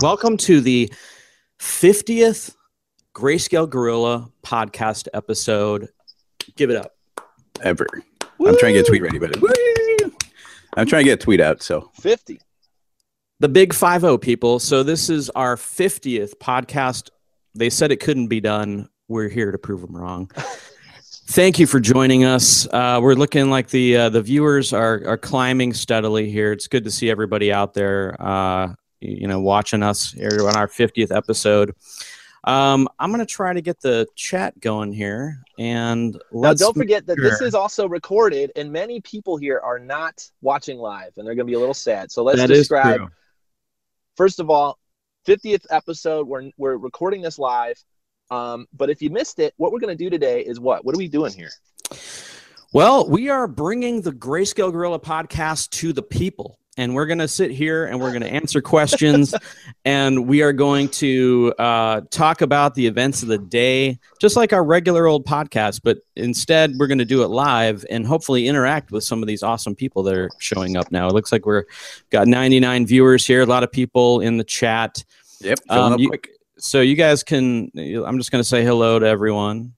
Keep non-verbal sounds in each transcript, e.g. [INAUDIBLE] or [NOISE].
Welcome to the 50th Grayscale Gorilla podcast episode. Give it up. Ever. Woo! I'm trying to get a tweet ready, but I'm trying to get a tweet out. So 50. The big 5 people. So this is our 50th podcast. They said it couldn't be done. We're here to prove them wrong. [LAUGHS] Thank you for joining us. Uh, we're looking like the uh, the viewers are are climbing steadily here. It's good to see everybody out there, uh, you know, watching us here on our 50th episode. Um, I'm going to try to get the chat going here, and now don't forget that this is also recorded, and many people here are not watching live, and they're going to be a little sad. So let's that describe. First of all, 50th episode. We're we're recording this live. Um, but if you missed it, what we're going to do today is what? What are we doing here? Well, we are bringing the Grayscale Gorilla podcast to the people. And we're going to sit here and we're going to answer questions. [LAUGHS] and we are going to uh, talk about the events of the day, just like our regular old podcast. But instead, we're going to do it live and hopefully interact with some of these awesome people that are showing up now. It looks like we're got 99 viewers here, a lot of people in the chat. Yep. Um, you, so you guys can. I'm just going to say hello to everyone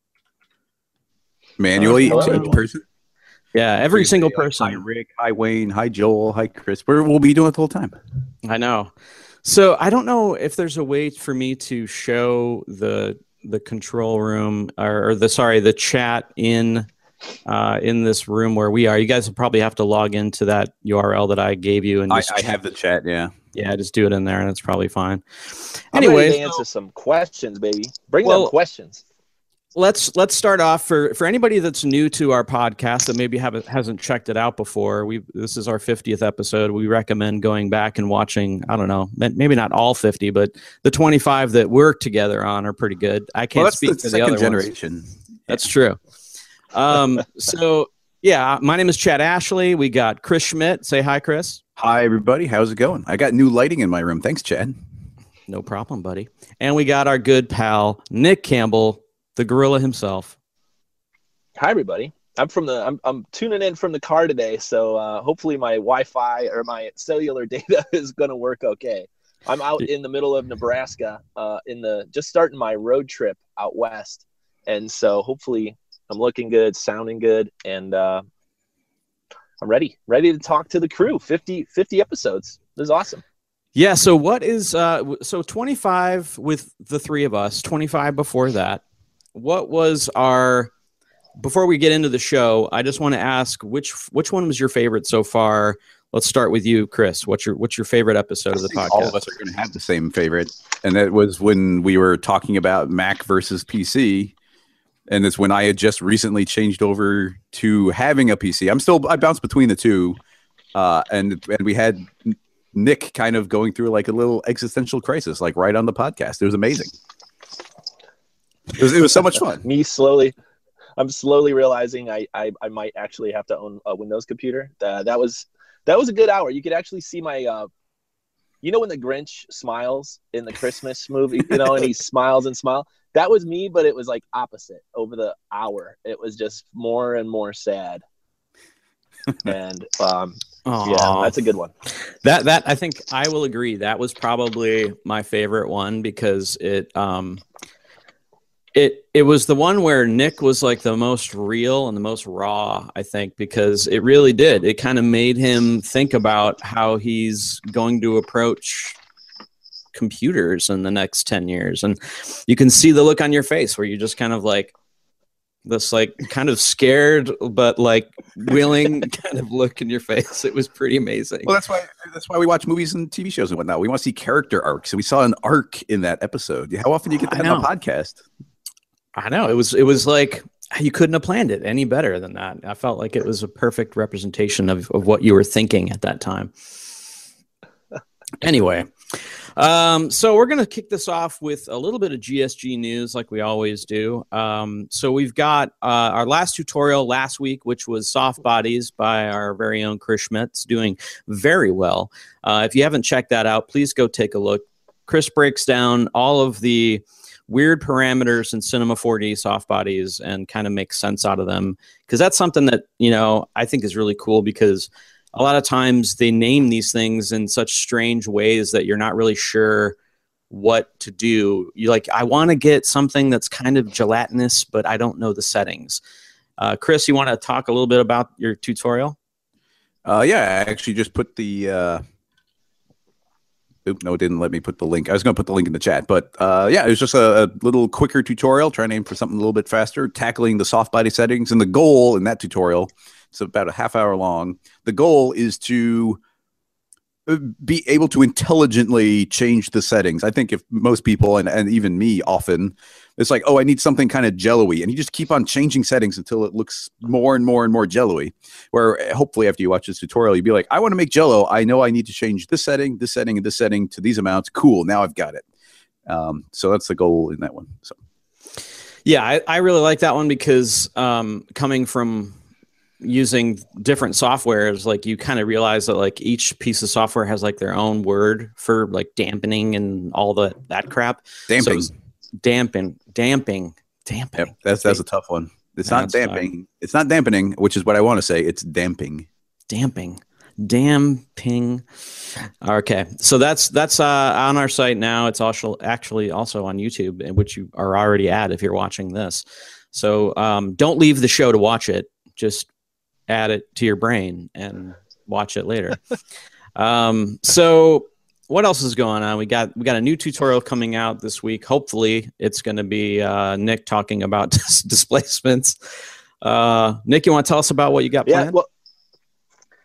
manually uh, each person. Yeah, every single person. Hi Rick. Hi Wayne. Hi Joel. Hi Chris. We're, we'll be doing it the whole time. I know. So I don't know if there's a way for me to show the the control room or, or the sorry the chat in uh, in this room where we are. You guys will probably have to log into that URL that I gave you and I, I have the chat. Yeah. Yeah, just do it in there, and it's probably fine. Anyway, answer some questions, baby. Bring well, them questions. Let's let's start off for for anybody that's new to our podcast that maybe haven't hasn't checked it out before. We this is our fiftieth episode. We recommend going back and watching. I don't know, maybe not all fifty, but the twenty five that we're together on are pretty good. I can't well, speak the for the other generation. Ones. That's true. Um, [LAUGHS] so yeah, my name is Chad Ashley. We got Chris Schmidt. Say hi, Chris. Hi, everybody. How's it going? I got new lighting in my room. Thanks, Chad. No problem, buddy. And we got our good pal, Nick Campbell, the gorilla himself. Hi, everybody. I'm from the I'm, I'm tuning in from the car today, so uh, hopefully my Wi-Fi or my cellular [LAUGHS] data is going to work okay. I'm out in the middle of Nebraska, uh, in the just starting my road trip out west, and so hopefully I'm looking good, sounding good, and uh, I'm ready, ready to talk to the crew. 50, 50 episodes. This is awesome. Yeah. So what is uh so 25 with the three of us, 25 before that. What was our before we get into the show, I just want to ask which which one was your favorite so far? Let's start with you, Chris. What's your what's your favorite episode of the podcast? All of us are going to have the same favorite, and that was when we were talking about Mac versus PC, and it's when I had just recently changed over to having a PC. I'm still I bounce between the two, uh, and and we had Nick kind of going through like a little existential crisis, like right on the podcast. It was amazing. It was, it was so much fun. [LAUGHS] Me slowly, I'm slowly realizing I, I I might actually have to own a Windows computer. Uh, that was that was a good hour. You could actually see my uh, you know when the Grinch smiles in the Christmas movie, you know, and he [LAUGHS] smiles and smile that was me, but it was like opposite over the hour. It was just more and more sad. [LAUGHS] and um, Aww. yeah, that's a good one. That that I think I will agree. That was probably my favorite one because it um it it was the one where Nick was like the most real and the most raw, I think, because it really did. It kind of made him think about how he's going to approach computers in the next 10 years. And you can see the look on your face where you just kind of like this like kind of scared but like willing [LAUGHS] kind of look in your face. It was pretty amazing. Well that's why that's why we watch movies and tv shows and whatnot. We want to see character arcs. And we saw an arc in that episode. How often do you get that on a podcast i know it was it was like you couldn't have planned it any better than that i felt like it was a perfect representation of, of what you were thinking at that time [LAUGHS] anyway um, so we're going to kick this off with a little bit of GSG news, like we always do. Um, so we've got uh, our last tutorial last week, which was soft bodies by our very own Chris Schmidt, doing very well. Uh, if you haven't checked that out, please go take a look. Chris breaks down all of the weird parameters in Cinema 4D soft bodies and kind of make sense out of them because that's something that you know I think is really cool because a lot of times they name these things in such strange ways that you're not really sure what to do. You like, I want to get something that's kind of gelatinous, but I don't know the settings. Uh, Chris, you want to talk a little bit about your tutorial? Uh, yeah, I actually just put the. Uh, oop, no, it didn't let me put the link. I was going to put the link in the chat, but uh, yeah, it was just a, a, little quicker tutorial trying to aim for something a little bit faster, tackling the soft body settings. And the goal in that tutorial, it's about a half hour long. The goal is to be able to intelligently change the settings. I think if most people and, and even me often, it's like, oh, I need something kind of jello-y. And you just keep on changing settings until it looks more and more and more jello-y. Where eh, hopefully after you watch this tutorial, you'd be like, I want to make jello. I know I need to change this setting, this setting, and this setting to these amounts. Cool. Now I've got it. Um, so that's the goal in that one. So yeah, I, I really like that one because um, coming from using different softwares like you kind of realize that like each piece of software has like their own word for like dampening and all the that crap damping so dampen damping. Damping. Yep, that's that's a tough one. It's not damping. It's not dampening which is what i want to say. It's damping. Damping. Damping. Okay so that's that's uh, on our site now. It's also actually also on youtube which you are already at if you're watching this. So um, don't leave the show to watch it. Just add it to your brain and watch it later. [LAUGHS] um, so what else is going on? We got we got a new tutorial coming out this week. Hopefully, it's going to be uh, Nick talking about [LAUGHS] displacements. Uh, Nick, you want to tell us about what you got planned? Yeah, well,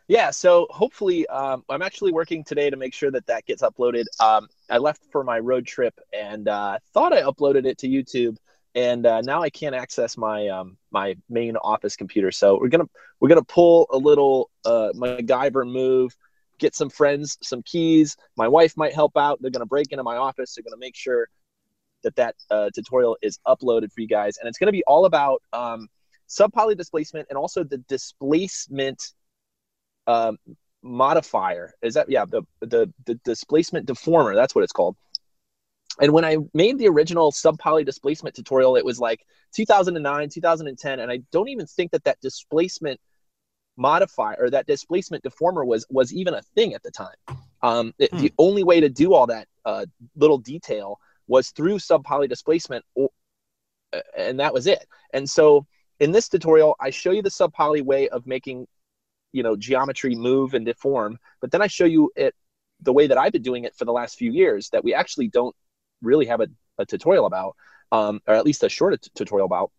yeah. So hopefully, um, I'm actually working today to make sure that that gets uploaded. Um, I left for my road trip and uh, thought I uploaded it to YouTube, and uh, now I can't access my um, my main office computer. So we're gonna we're gonna pull a little uh, MacGyver move, get some friends some keys. My wife might help out. They're gonna break into my office. They're gonna make sure that that uh, tutorial is uploaded for you guys, and it's gonna be all about um, subpoly displacement and also the displacement um, modifier. Is that yeah the the the displacement deformer? That's what it's called. And when I made the original subpoly displacement tutorial, it was like 2009, 2010, and I don't even think that that displacement modifier or that displacement deformer was was even a thing at the time. Um, it, hmm. The only way to do all that uh, little detail was through subpoly displacement, or, and that was it. And so in this tutorial, I show you the subpoly way of making, you know, geometry move and deform, but then I show you it the way that I've been doing it for the last few years that we actually don't really have a, a tutorial about, um, or at least a short tutorial about,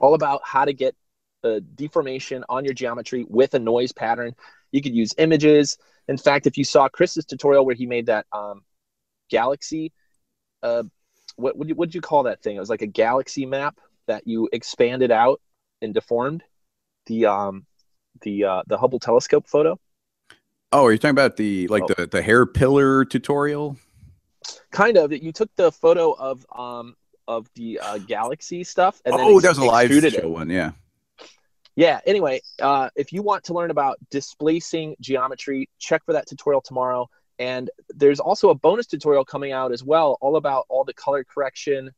all about how to get a deformation on your geometry with a noise pattern. You could use images. In fact, if you saw Chris's tutorial where he made that um, galaxy, uh, what what did you call that thing? It was like a galaxy map that you expanded out and deformed. The um, the uh, the Hubble telescope photo. Oh, are you talking about the like oh. the the hair pillar tutorial? kind of you took the photo of um of the uh, galaxy stuff and oh that was a live show it. one yeah yeah anyway uh, if you want to learn about displacing geometry check for that tutorial tomorrow and there's also a bonus tutorial coming out as well all about all the color correction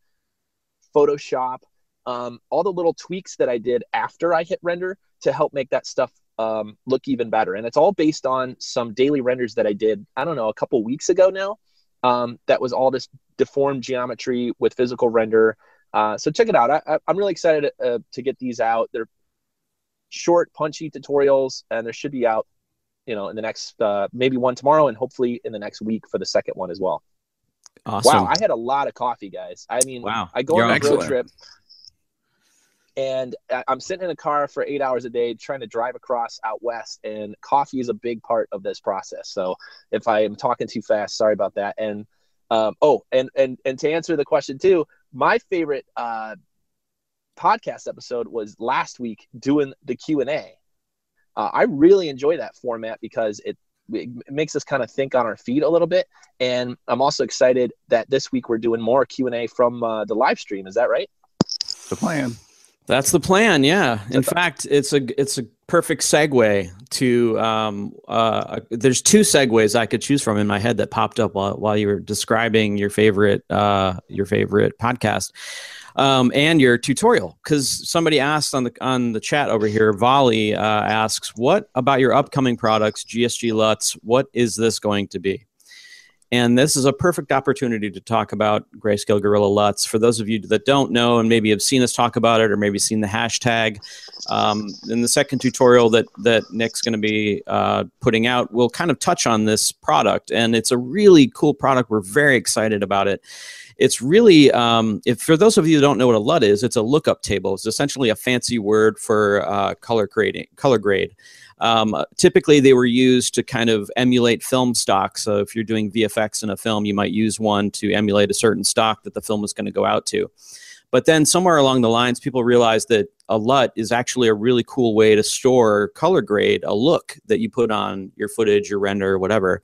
photoshop um, all the little tweaks that i did after i hit render to help make that stuff um, look even better and it's all based on some daily renders that i did i don't know a couple weeks ago now um, that was all this deformed geometry with physical render. Uh, so check it out. I, am really excited uh, to get these out. They're short, punchy tutorials, and there should be out, you know, in the next uh, maybe one tomorrow, and hopefully in the next week for the second one as well. Awesome. Wow, I had a lot of coffee, guys. I mean, wow. I go You're on a road trip and I'm sitting in a car for eight hours a day trying to drive across out west, and coffee is a big part of this process. So if I am talking too fast, sorry about that. And um, oh, and and and to answer the question too, my favorite uh, podcast episode was last week doing the Q and A. Uh, I really enjoy that format because it it makes us kind of think on our feet a little bit and i'm also excited that this week we're doing more q&a from uh, the live stream is that right the plan that's the plan. Yeah. In fact, it's a it's a perfect segue to um, uh, there's two segues I could choose from in my head that popped up while, while you were describing your favorite uh, your favorite podcast um, and your tutorial. Because somebody asked on the on the chat over here Volley uh, asks what about your upcoming products GSG LUTs what is this going to be and this is a perfect opportunity to talk about Grayscale Gorilla LUTs. For those of you that don't know and maybe have seen us talk about it or maybe seen the hashtag, um, in the second tutorial that, that Nick's going to be uh, putting out, we'll kind of touch on this product. And it's a really cool product. We're very excited about it. It's really, um, if for those of you who don't know what a LUT is, it's a lookup table. It's essentially a fancy word for uh, color grading, color grade. Um, typically, they were used to kind of emulate film stock. So if you're doing VFX in a film, you might use one to emulate a certain stock that the film is going to go out to. But then somewhere along the lines, people realized that a LUT is actually a really cool way to store color grade a look that you put on your footage, your render, whatever.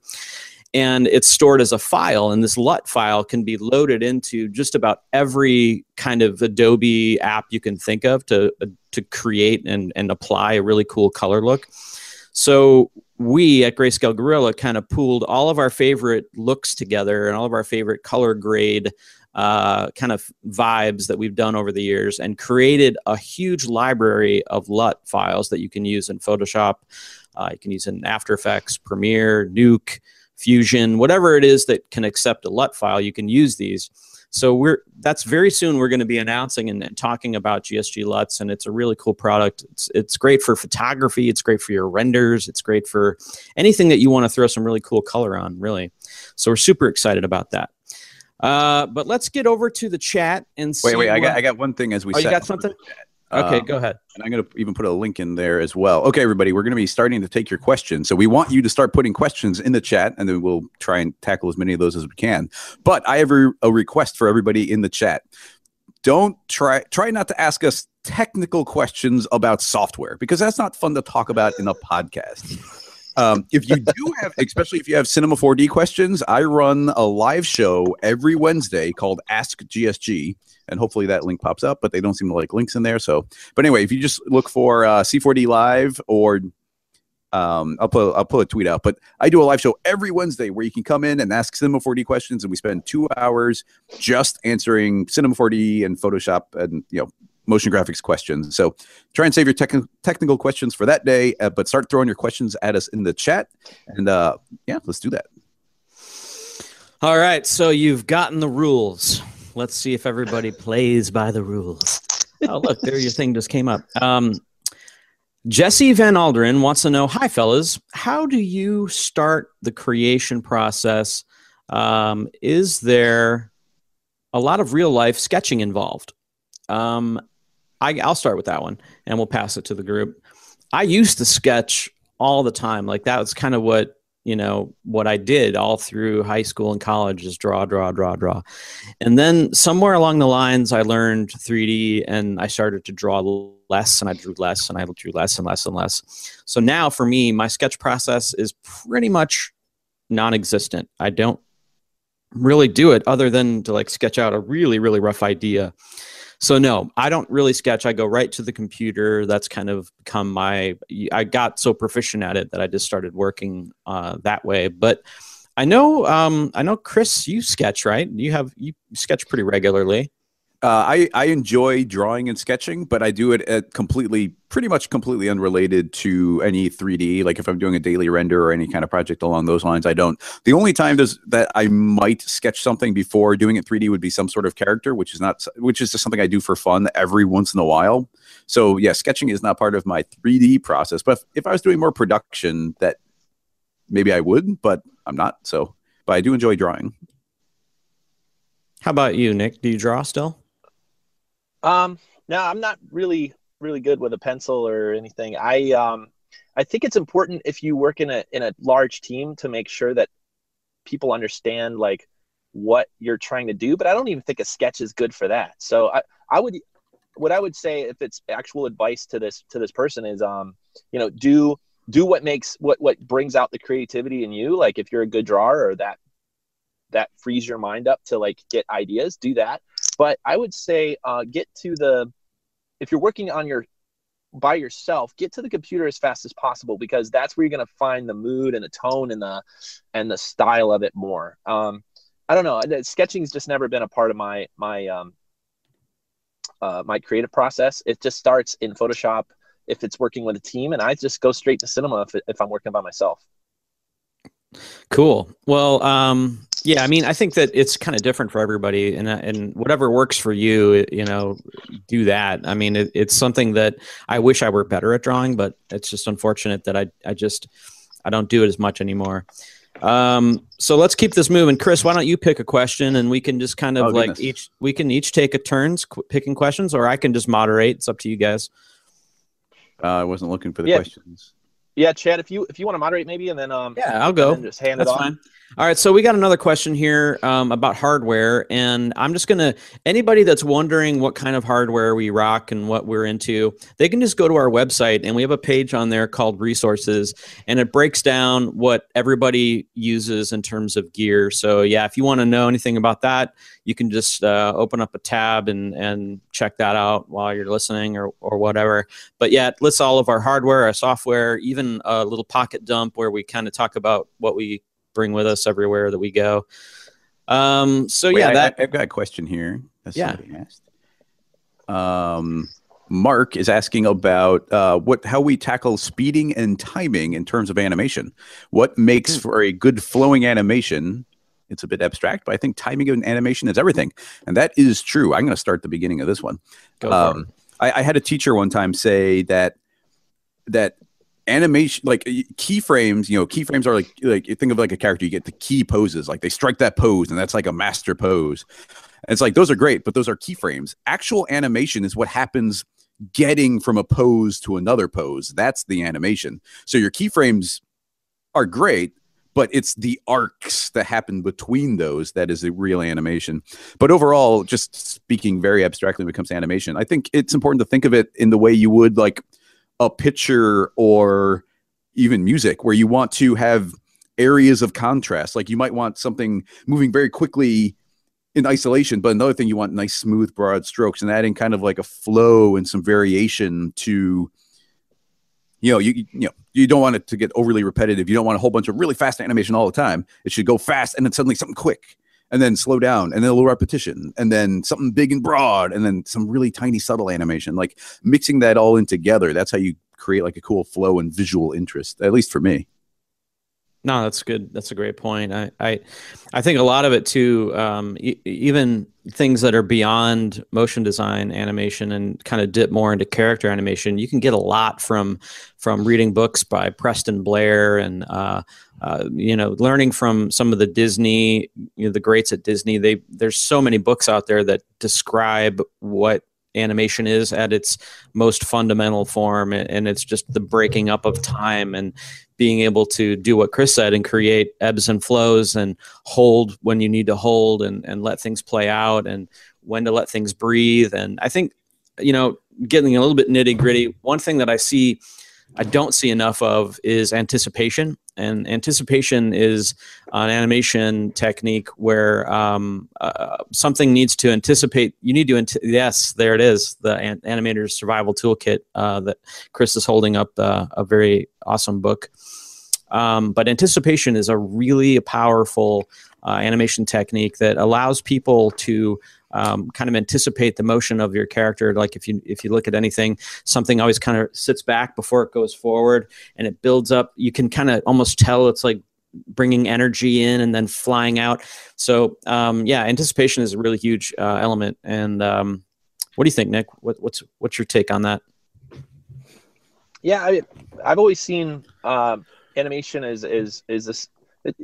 And it's stored as a file, and this LUT file can be loaded into just about every kind of Adobe app you can think of to uh, to create and, and apply a really cool color look. So we at Grayscale Gorilla kind of pooled all of our favorite looks together and all of our favorite color grade uh, kind of vibes that we've done over the years and created a huge library of LUT files that you can use in Photoshop. Uh, you can use in After Effects, Premiere, Nuke, Fusion, whatever it is that can accept a LUT file, you can use these. So we're that's very soon we're going to be announcing and, and, talking about GSG LUTs, and it's a really cool product. It's it's great for photography. It's great for your renders. It's great for anything that you want to throw some really cool color on. Really, so we're super excited about that. Uh, but let's get over to the chat and wait. Wait, I got I got one thing as we. Oh, you got something? Okay, um, go ahead. And I'm going to even put a link in there as well. Okay, everybody, we're going to be starting to take your questions. So we want you to start putting questions in the chat, and then we'll try and tackle as many of those as we can. But I have a, a request for everybody in the chat. Don't try try not to ask us technical questions about software because that's not fun to talk about in a podcast. Um, if you do have, especially if you have Cinema 4D questions, I run a live show every Wednesday called Ask GSG and hopefully that link pops up. But they don't seem to like links in there. So, but anyway, if you just look for uh, C4D Live or um, I'll put I'll put a tweet out. But I do a live show every Wednesday where you can come in and ask Cinema 4D questions, and we spend two hours just answering Cinema 4D and Photoshop and you know motion graphics questions. So try and save your tech- technical questions for that day, uh, but start throwing your questions at us in the chat, and uh, yeah, let's do that. All right, so you've gotten the rules. Let's see if everybody plays by the rules. Oh, look, there your thing just came up. Um, Jesse Van Alderen wants to know Hi, fellas. How do you start the creation process? Um, is there a lot of real life sketching involved? Um, I, I'll start with that one and we'll pass it to the group. I used to sketch all the time. Like that was kind of what you know what i did all through high school and college is draw draw draw draw and then somewhere along the lines i learned 3d and i started to draw less and i drew less and i drew less and less and less so now for me my sketch process is pretty much non-existent i don't really do it other than to like sketch out a really really rough idea so no i don't really sketch. I go right to the computer. That's kind of become my i got so proficient at it that i just started working uh, that way. But i know um, i know chris you sketch right? You have you sketch pretty regularly uh, I, I enjoy drawing and sketching, but I do it at completely, pretty much completely unrelated to any 3D. Like if I'm doing a daily render or any kind of project along those lines, I don't. The only time does that I might sketch something before doing it 3D would be some sort of character, which is not, which is just something I do for fun every once in a while. So yeah, sketching is not part of my 3D process. But if, if I was doing more production, that maybe I would, but I'm not. So, but I do enjoy drawing. How about you, Nick? Do you draw still? Um, no, I'm not really really good with a pencil or anything. I um, I think it's important if you work in a in a large team to make sure that people understand like what you're trying to do. But I don't even think a sketch is good for that. So I I would what I would say if it's actual advice to this to this person is um you know do do what makes what what brings out the creativity in you. Like if you're a good drawer or that that frees your mind up to like get ideas, do that but I would say uh, get to the if you're working on your by yourself, get to the computer as fast as possible because that's where you're going to find the mood and the tone and the and the style of it more. Um, I don't know. Sketching's just never been a part of my my um, uh, my creative process. It just starts in Photoshop if it's working with a team, and I just go straight to cinema if, if I'm working by myself. Cool. Well, um, yeah, I mean, I think that it's kind of different for everybody, and uh, and whatever works for you, you know, do that. I mean, it, it's something that I wish I were better at drawing, but it's just unfortunate that I I just I don't do it as much anymore. Um, so let's keep this moving. Chris, why don't you pick a question and we can just kind of oh, like goodness. each we can each take a turns qu- picking questions, or I can just moderate. It's up to you guys. Uh, I wasn't looking for the yeah. questions. Yeah, Chad, if you if you want to moderate maybe, and then um yeah, I'll go. Just hand That's it off. Fine. All right, so we got another question here um, about hardware, and I'm just gonna anybody that's wondering what kind of hardware we rock and what we're into, they can just go to our website, and we have a page on there called resources, and it breaks down what everybody uses in terms of gear. So yeah, if you want to know anything about that, you can just uh, open up a tab and and check that out while you're listening or or whatever. But yeah, it lists all of our hardware, our software, even a little pocket dump where we kind of talk about what we bring with us everywhere that we go. Um, so Wait, yeah, that I, have got a question here. That's yeah. Um, Mark is asking about uh, what how we tackle speeding and timing in terms of animation. What makes hmm. for a good flowing animation? It's a bit abstract, but I think timing of an animation is everything, and that is true. I'm going to start the beginning of this one. Um, I, I had a teacher one time say that that animation like keyframes you know keyframes are like like you think of like a character you get the key poses like they strike that pose and that's like a master pose. And it's like those are great but those are keyframes. Actual animation is what happens getting from a pose to another pose. That's the animation. So your keyframes are great but it's the arcs that happen between those that is the real animation. But overall just speaking very abstractly when it comes to animation i think it's important to think of it in the way you would like a picture or even music where you want to have areas of contrast. Like you might want something moving very quickly in isolation, but another thing you want nice, smooth, broad strokes and adding kind of like a flow and some variation to, you know, you, you know, you don't want it to get overly repetitive. You don't want a whole bunch of really fast animation all the time. It should go fast and then suddenly something quick and then slow down and then a little repetition and then something big and broad and then some really tiny subtle animation. Like mixing that all in together that's how you create like a cool flow and visual interest at least for me. No that's good. That's a great point. I i, I think a lot of it too um, e- even things that are beyond motion design animation and kind of dip more into character animation you can get a lot from from reading books by preston blair and uh, uh, you know, learning from some of the Disney, you know, the greats at Disney. They there's so many books out there that describe what animation is at its most fundamental form, and it's just the breaking up of time and being able to do what Chris said and create ebbs and flows and hold when you need to hold and and let things play out and when to let things breathe. And I think, you know, getting a little bit nitty gritty. One thing that I see I don't see enough of is anticipation. And anticipation is an animation technique where um, uh, something needs to anticipate. You need to, yes, there it is, the an- animator's survival toolkit uh, that Chris is holding up, uh, a very awesome book. Um, but anticipation is a really powerful uh, animation technique that allows people to um, kind of anticipate the motion of your character. Like if you if you look at anything, something always kind of sits back before it goes forward, and it builds up. You can kind of almost tell it's like bringing energy in and then flying out. So um, yeah, anticipation is a really huge uh, element. And um, what do you think, Nick? What, what's what's your take on that? Yeah, I, have always seen uh, animation is is is this. It,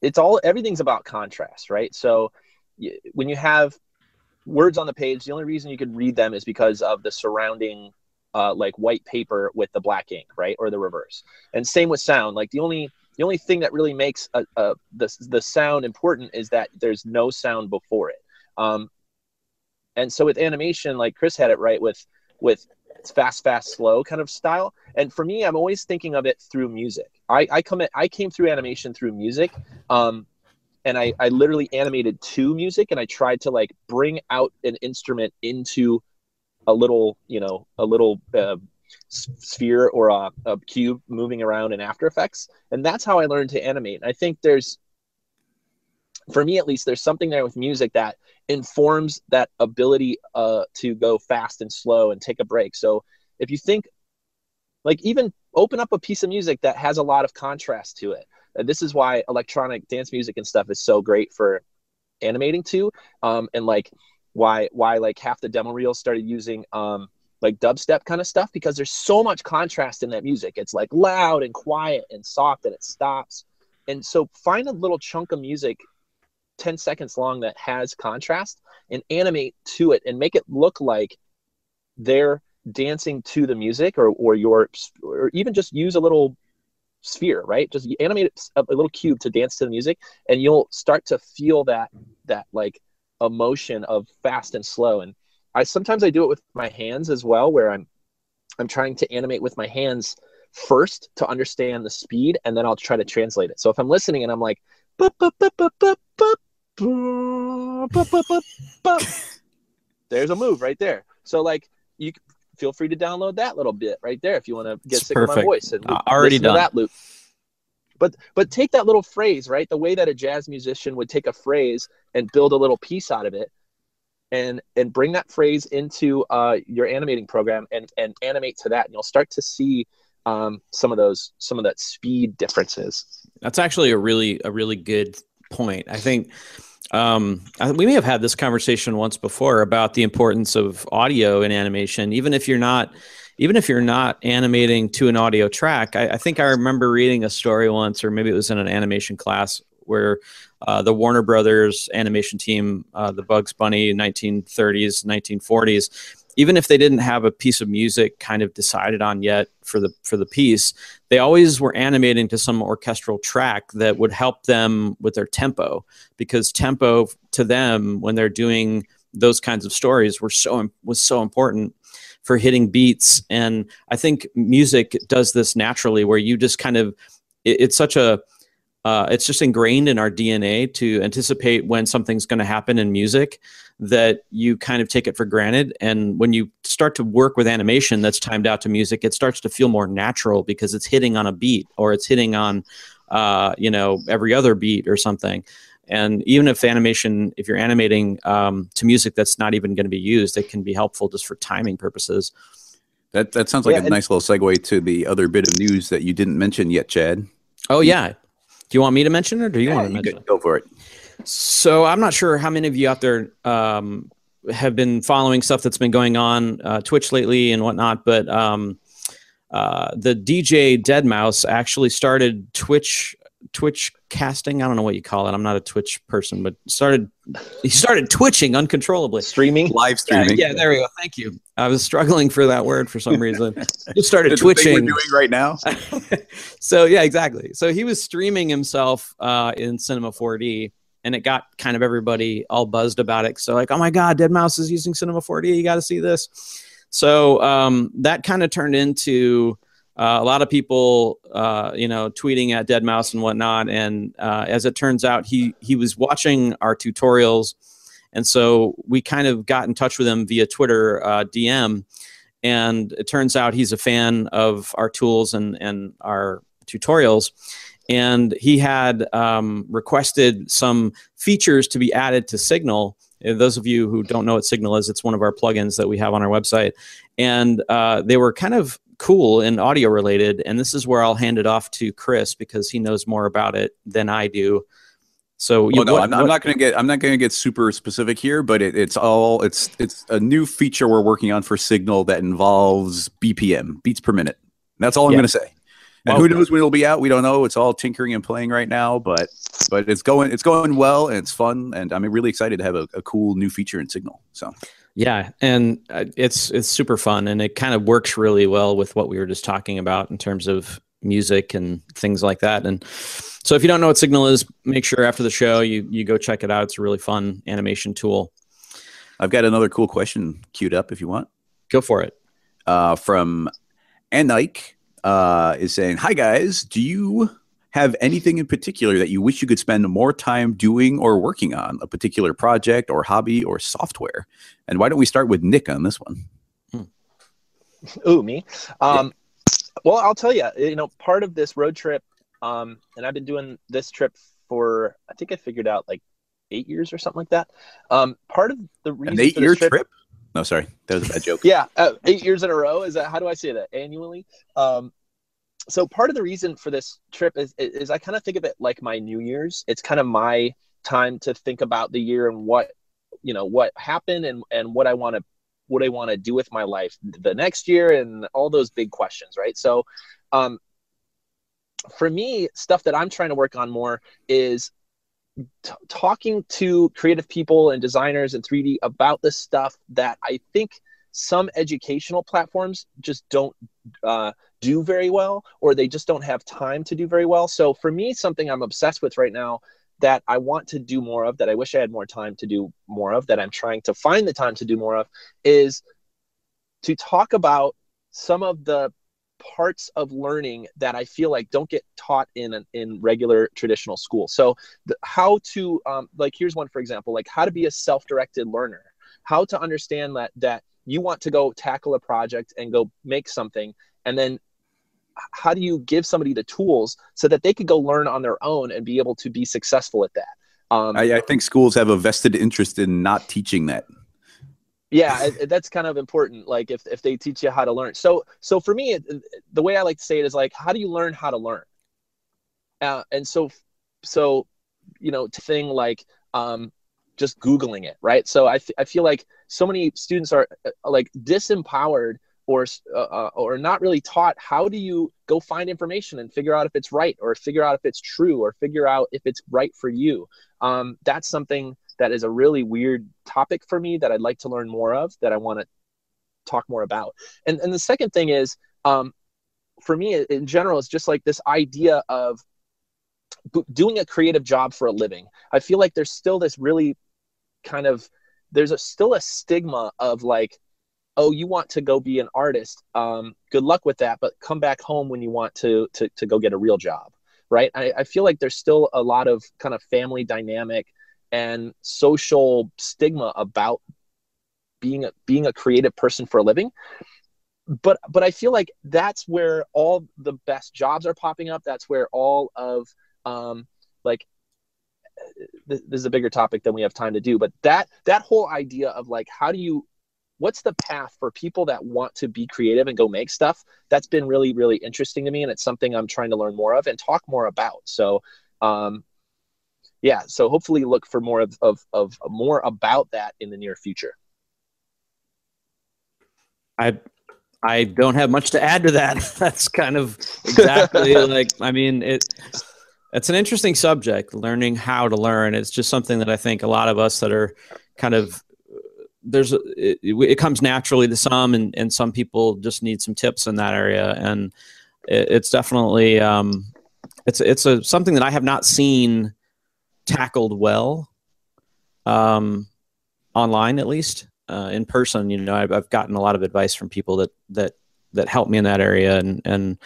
it's all everything's about contrast, right? So when you have words on the page, the only reason you could read them is because of the surrounding uh, like white paper with the black ink, right, or the reverse. And same with sound. Like the only the only thing that really makes a, a, the the sound important is that there's no sound before it. Um, and so with animation, like Chris had it right with with fast, fast, slow kind of style. And for me, I'm always thinking of it through music. I, I come at, I came through animation through music. Um, and I, I literally animated to music and I tried to like bring out an instrument into a little you know a little uh, sphere or a, a, cube moving around in after effects and that's how i learned to animate. And i think there's for me at least there's something there with music that informs that ability uh, to go fast and slow and take a break. So if you think like even open up a piece of music that has a lot of contrast to it this is why electronic dance music and stuff is so great for animating to um, and like why why like half the demo reels started using um, like dubstep kind of stuff because there's so much contrast in that music. It's like loud and quiet and soft and it stops. And so find a little chunk of music 10 seconds long that has contrast and animate to it and make it look like they're dancing to the music or or your or even just use a little sphere right? Just animate a, little cube to dance to the music and you'll start to feel that that like emotion of fast and slow. And i sometimes i do it with my hands as well where i'm i'm trying to animate with my hands first to understand the speed and then i'll try to translate it. So if i'm listening and i'm like there's a move right there. So like you feel free to download that little bit right there if you want to get It's sick of my voice and Uh, already done. that loop. But but take that little phrase right? The way that a jazz musician would take a phrase and build a little piece out of it and and bring that phrase into uh, your animating program and and animate to that and you'll start to see um, some of those some of that speed differences. That's actually a really a really good point. I think um, we may have had this conversation once before about the importance of audio in animation, even if you're not even if you're not animating to an audio track. I, I think I remember reading a story once, or maybe it was in an animation class where uh, the Warner Brothers animation team, uh, the Bugs Bunny 1930s, 1940s, even if they didn't have a piece of music kind of decided on yet for the for the piece, they always were animating to some orchestral track that would help them with their tempo because tempo to them when they're doing those kinds of stories were so was so important for hitting beats. And i think music does this naturally where you just kind of it, it's such a uh, it's just ingrained in our dna to anticipate when something's going to happen in music that you kind of take it for granted. And when you start to work with animation that's timed out to music it starts to feel more natural because it's hitting on a beat or it's hitting on uh, you know every other beat or something. And even if animation if you're animating um, to music that's not even going to be used it can be helpful just for timing purposes. That that sounds like Yeah, a nice little segue to the other bit of news that you didn't mention yet, Chad. oh yeah do you want me to mention it or do you Yeah, want to mention go for it. So I'm not sure how many of you out there um, have been following stuff that's been going on uh, Twitch lately and whatnot, but um, uh, the DJ deadmau5 actually started Twitch Twitch casting. I don't know what you call it. I'm not a Twitch person, but started he started twitching uncontrollably. streaming Live streaming. yeah, there we go. Thank you. I was struggling for that word for some reason. [LAUGHS] Just started It's the thing we're twitching. doing right now. [LAUGHS] so yeah, exactly. So he was streaming himself uh, in Cinema 4D, and it got kind of everybody all buzzed about it. So like, oh my God, deadmau5 is using Cinema 4D. You got to see this. So um, that kind of turned into uh, a lot of people, uh, you know, tweeting at deadmau5 and whatnot. And uh, as it turns out, he he was watching our tutorials, and so we kind of got in touch with him via Twitter uh, DM. And it turns out he's a fan of our tools and and our tutorials. And he had um, requested some features to be added to Signal. Those of you who don't know what Signal is, it's one of our plugins that we have on our website. And uh, they were kind of cool and audio related. And this is where I'll hand it off to Chris because he knows more about it than I do. So Oh, no, what- I'm not, I'm not going to get I'm not going to get super specific here, but it, it's all it's it's a new feature we're working on for Signal that involves BPM beats per minute. That's all I'm Yeah. going to say. And Well- who knows when it'll be out? We don't know. It's all tinkering and playing right now, but but it's going it's going well and it's fun, and I'm really excited to have a, a cool new feature in Signal. So Yeah, and uh, it's it's super fun, and it kind of works really well with what we were just talking about in terms of music and things like that. And so, if you don't know what Signal is, make sure after the show you you go check it out. It's a really fun animation tool. I've got another cool question queued up if you want. Go for it. uh, from Anike uh, is saying, "Hi guys, do you have anything in particular that you wish you could spend more time doing or working on, a particular project or hobby or software?" And why don't we start with Nick on this one? Ooh, me. Um, well, I'll tell you. You know, part of this road trip, um, and I've been doing this trip for I think I figured out like eight years or something like that. Um, part of the reason An eight-year trip, trip? No, sorry, that was a bad joke. [LAUGHS] yeah, uh, eight years in a row. Is that how do I say that annually? Um, so part of the reason for this trip is is I kind of think of it like my New Year's. It's kind of my time to think about the year and what you know what happened and and what I want to what I want to do with my life the next year and all those big questions, right? So, um, for me, stuff that I'm trying to work on more is t- talking to creative people and designers and 3D about the stuff that I think some educational platforms just don't uh, do very well, or they just don't have time to do very well. So for me, something I'm obsessed with right now that I want to do more of, that I wish I had more time to do more of, that I'm trying to find the time to do more of, is to talk about some of the parts of learning that I feel like don't get taught in in regular traditional school. So the, how to um, like here's one for example, like how to be a self-directed learner, how to understand that that you want to go tackle a project and go make something, and then how do you give somebody the tools so that they could go learn on their own and be able to be successful at that? Um, I, I think schools have a vested interest in not teaching that. Yeah it, that's kind of important like if, if they teach you how to learn. So so for me it, the way i like to say it is like how do you learn how to learn? Uh, and so so you know thing like um just googling it right? So I, f- I feel like so many students are uh, like disempowered or uh, uh, or not really taught how do you go find information and figure out if it's right or figure out if it's true or figure out if it's right for you. Um, that's something that is a really weird topic for me that i'd like to learn more of that i want to talk more about. And and the second thing is um, for me in general is just like this idea of doing a creative job for a living. I feel like there's still this really kind of there's a still a stigma of like oh you want to go be an artist um, good luck with that but come back home when you want to to, to go get a real job right? I, I feel like there's still a lot of kind of family dynamic and social stigma about being a, being a creative person for a living. But but i feel like that's where all the best jobs are popping up. That's where all of um like this is a bigger topic than we have time to do but that that whole idea of like how do you what's the path for people that want to be creative and go make stuff? That's been really really interesting to me and it's something i'm trying to learn more of and talk more about. So um yeah so hopefully look for more of, of, of more about that in the near future. I i don't have much to add to that. [LAUGHS] That's kind of exactly like i mean it it's an interesting subject learning how to learn. It's just something that i think a lot of us that are kind of there's it, it, comes naturally to some and, and some people just need some tips in that area. And it, it's definitely um, it's it's a something that i have not seen tackled well um, online at least uh, in person. You know I've, I've gotten a lot of advice from people that that that help me in that area. And and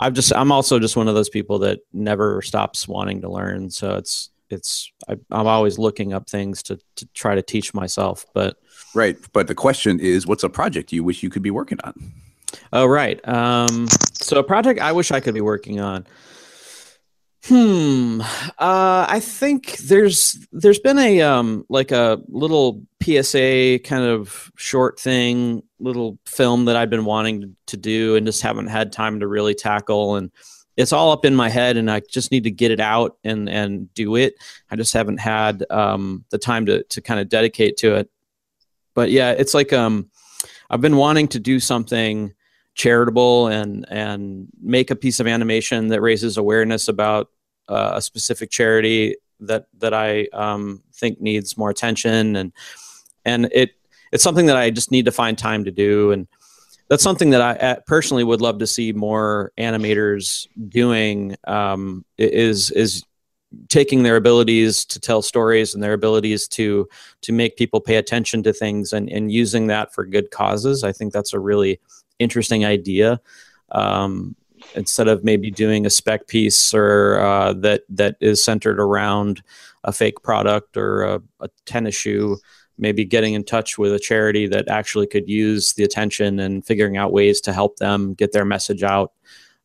i've just i'm also just one of those people that never stops wanting to learn. So it's it's I, am always looking up things to, to try to teach myself but right. But the question is what's a project you wish you could be working on? Oh right. Um, so a project i wish i could be working on hmm uh, i think there's there's been a um like a little psa kind of short thing little film that i've been wanting to, do and just haven't had time to really tackle and it's all up in my head and I just need to get it out and and do it. I just haven't had um, the time to to kind of dedicate to it. But yeah, it's like um, I've been wanting to do something charitable and and make a piece of animation that raises awareness about uh, a specific charity that that I um, think needs more attention and and it it's something that I just need to find time to do and that's something that I personally would love to see more animators doing. Um, is is taking their abilities to tell stories and their abilities to to make people pay attention to things and, and using that for good causes. I think that's a really interesting idea. Um, instead of maybe doing a spec piece or uh, that that is centered around a fake product or a, a tennis shoe maybe getting in touch with a charity that actually could use the attention and figuring out ways to help them get their message out.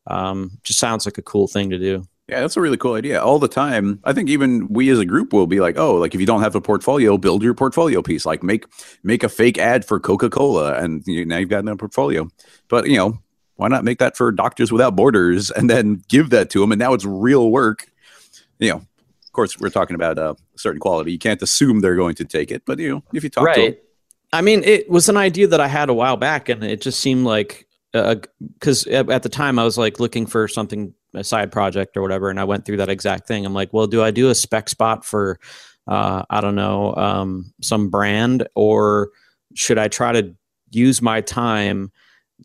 Um, just sounds like a cool thing to do. Yeah, that's a really cool idea. All the time, I think even we as a group will be like, "Oh, like if you don't have a portfolio, build your portfolio piece. Like make make a fake ad for Coca Cola, and you, now you've got a portfolio." But you know, why not make that for Doctors Without Borders and then give that to them? And now it's real work. You know, of course, we're talking about a certain quality. You can't assume they're going to take it, but you know, if you talk right. to them. I mean, it was an idea that I had a while back, and it just seemed like because uh, at the time I was like looking for something a side project or whatever, and I went through that exact thing. I'm like, well, do I do a spec spot for uh, I don't know um, some brand, or should I try to use my time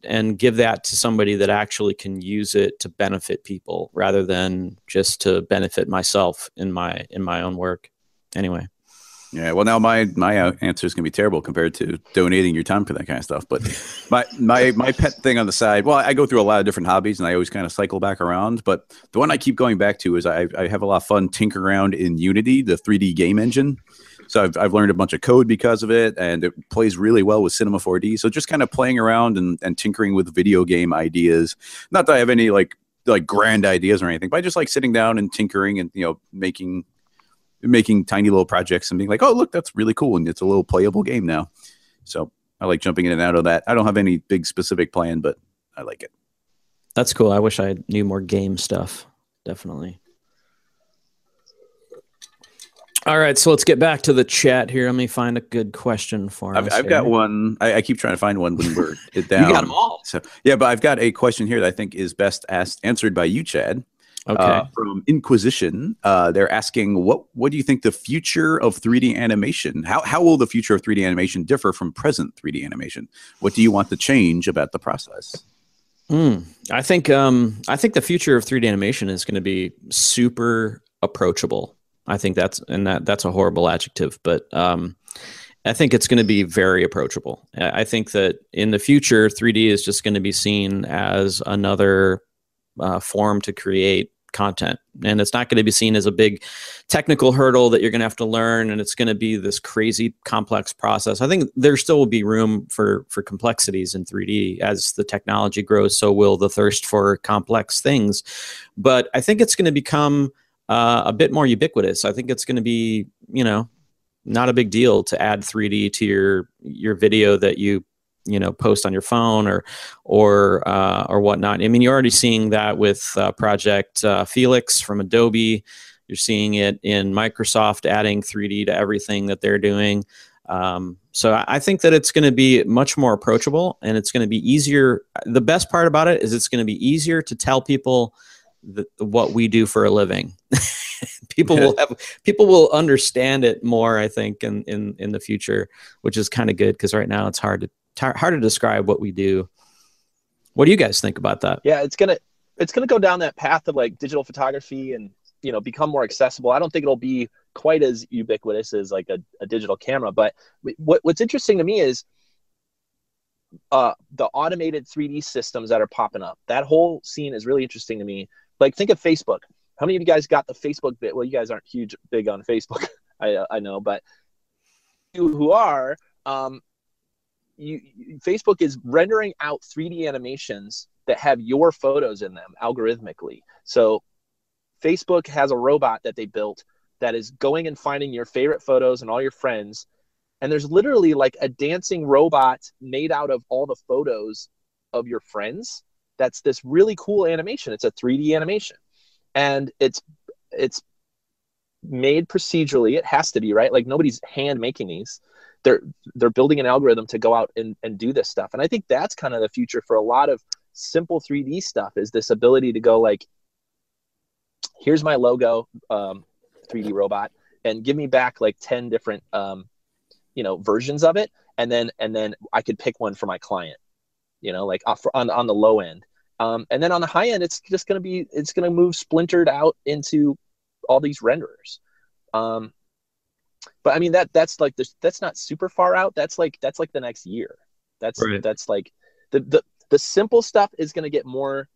and give that to somebody that actually can use it to benefit people rather than just to benefit myself in my in my own work? Anyway. Yeah, well, now my my uh, answer is gonna be terrible compared to donating your time for that kind of stuff. But [LAUGHS] my my my pet thing on the side, well, I go through a lot of different hobbies, and I always kind of cycle back around. But the one I keep going back to is I I have a lot of fun tinkering around in Unity, the 3D game engine. So I've I've learned a bunch of code because of it, and it plays really well with Cinema 4D. So just kind of playing around and and tinkering with video game ideas. Not that I have any like like grand ideas or anything, but I just like sitting down and tinkering and you know making making tiny little projects and being like, oh, look, that's really cool. And it's a little playable game now. So I like jumping in and out of that. I don't have any big specific plan, but I like it. That's cool. I wish I knew more game stuff. Definitely. All right, so let's get back to the chat here. Let me find a good question for I've, us. I've got one. I, I, keep trying to find one when we're [LAUGHS] down. you got them all. So yeah, but I've got a question here that I think is best asked answered by you, Chad. Okay. Uh, from Inquisition, uh, they're asking what what do you think the future of 3D animation? How how will the future of 3D animation differ from present 3D animation? What do you want to change about the process? Mm, I think um, I think the future of 3D animation is going to be super approachable. I think that's and that that's a horrible adjective, but um, I think it's going to be very approachable. I think that in the future, 3D is just going to be seen as another uh, form to create content. And it's not going to be seen as a big technical hurdle that you're going to have to learn and it's going to be this crazy complex process. I think there still will be room for for complexities in 3d as the technology grows so will the thirst for complex things. But i think it's going to become uh, a bit more ubiquitous i think it's going to be you know not a big deal to add 3d to your your video that you you know post on your phone or or uh, or whatnot. I mean, you're already seeing that with uh, Project uh, Felix from Adobe. You're seeing it in Microsoft adding 3D to everything that they're doing. Um, so I think that it's going to be much more approachable and it's going to be easier. The best part about it is it's going to be easier to tell people the, what we do for a living. [LAUGHS] people will have people will understand it more, I think, in in in the future, which is kind of good because right now it's hard to hard to describe what we do. What do you guys think about that? Yeah, it's gonna it's gonna go down that path of like digital photography and you know become more accessible. I don't think it'll be quite as ubiquitous as like a, a digital camera, but what, what's interesting to me is uh, the automated 3D systems that are popping up. That whole scene is really interesting to me. Like think of Facebook. How many of you guys got the Facebook bit? Well, you guys aren't huge big on Facebook, [LAUGHS] I I know, but you who are, um, you, Facebook is rendering out 3D animations that have your photos in them algorithmically. So Facebook has a robot that they built that is going and finding your favorite photos and all your friends. And there's literally like a dancing robot made out of all the photos of your friends. That's this really cool animation. It's a 3D animation. And it's it's made procedurally. It has to be, right? Like nobody's hand making these they're they're building an algorithm to go out and, and do this stuff and i think that's kind of the future for a lot of simple 3d stuff is this ability to go like here's my logo um, 3d robot and give me back like 10 different um, you know versions of it and then and then i could pick one for my client you know like off, on, on the low end um, and then on the high end it's just going to be it's going to move splintered out into all these renderers um, but I mean that that's like this that's not super far out. That's like that's like the next year. That's right. that's like the the the simple stuff is going to get more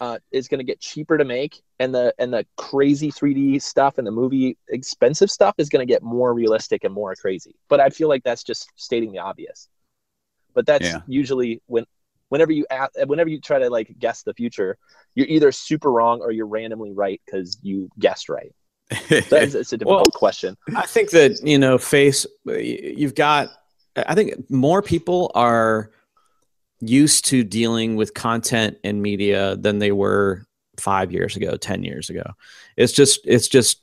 uh, is going to get cheaper to make, and the and the crazy 3D stuff and the movie expensive stuff is going to get more realistic and more crazy. But I feel like that's just stating the obvious. But that's Yeah. usually when whenever you ask, whenever you try to like guess the future, you're either super wrong or you're randomly right because you guessed right. So it's, it's a difficult Well- question. I think that you know, face. You've got. I think more people are used to dealing with content and media than they were five years ago, ten years ago. It's just. It's just.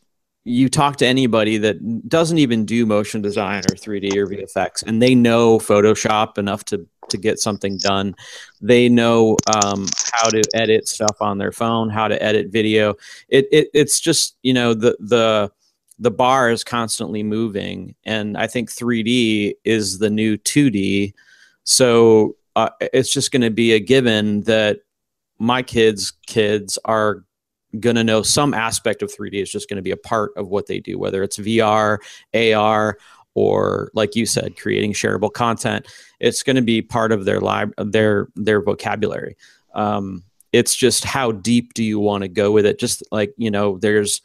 You talk to anybody that doesn't even do motion design or 3D or VFX, and they know Photoshop enough to to get something done. They know um, how to edit stuff on their phone, how to edit video. It, it it's just you know the the the bar is constantly moving and i think 3d is the new 2d so uh, it's just going to be a given that my kids kids are going to know some aspect of 3d is just going to be a part of what they do whether it's vr ar or like you said creating shareable content it's going to be part of their lib their their vocabulary um, it's just how deep do you want to go with it just like you know there's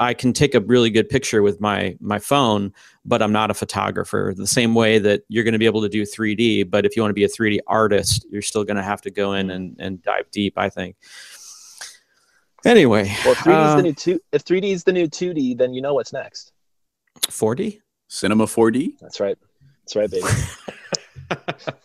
I can take a really good picture with my my phone, but I'm not a photographer. The same way that you're going to be able to do 3D, but if you want to be a 3D artist, you're still going to have to go in and, and dive deep. I think. Anyway, Well, if 3D is uh, the new two. If 3D is the new 2D, then you know what's next. Four D, Cinema 4D. That's right. That's right, baby. [LAUGHS]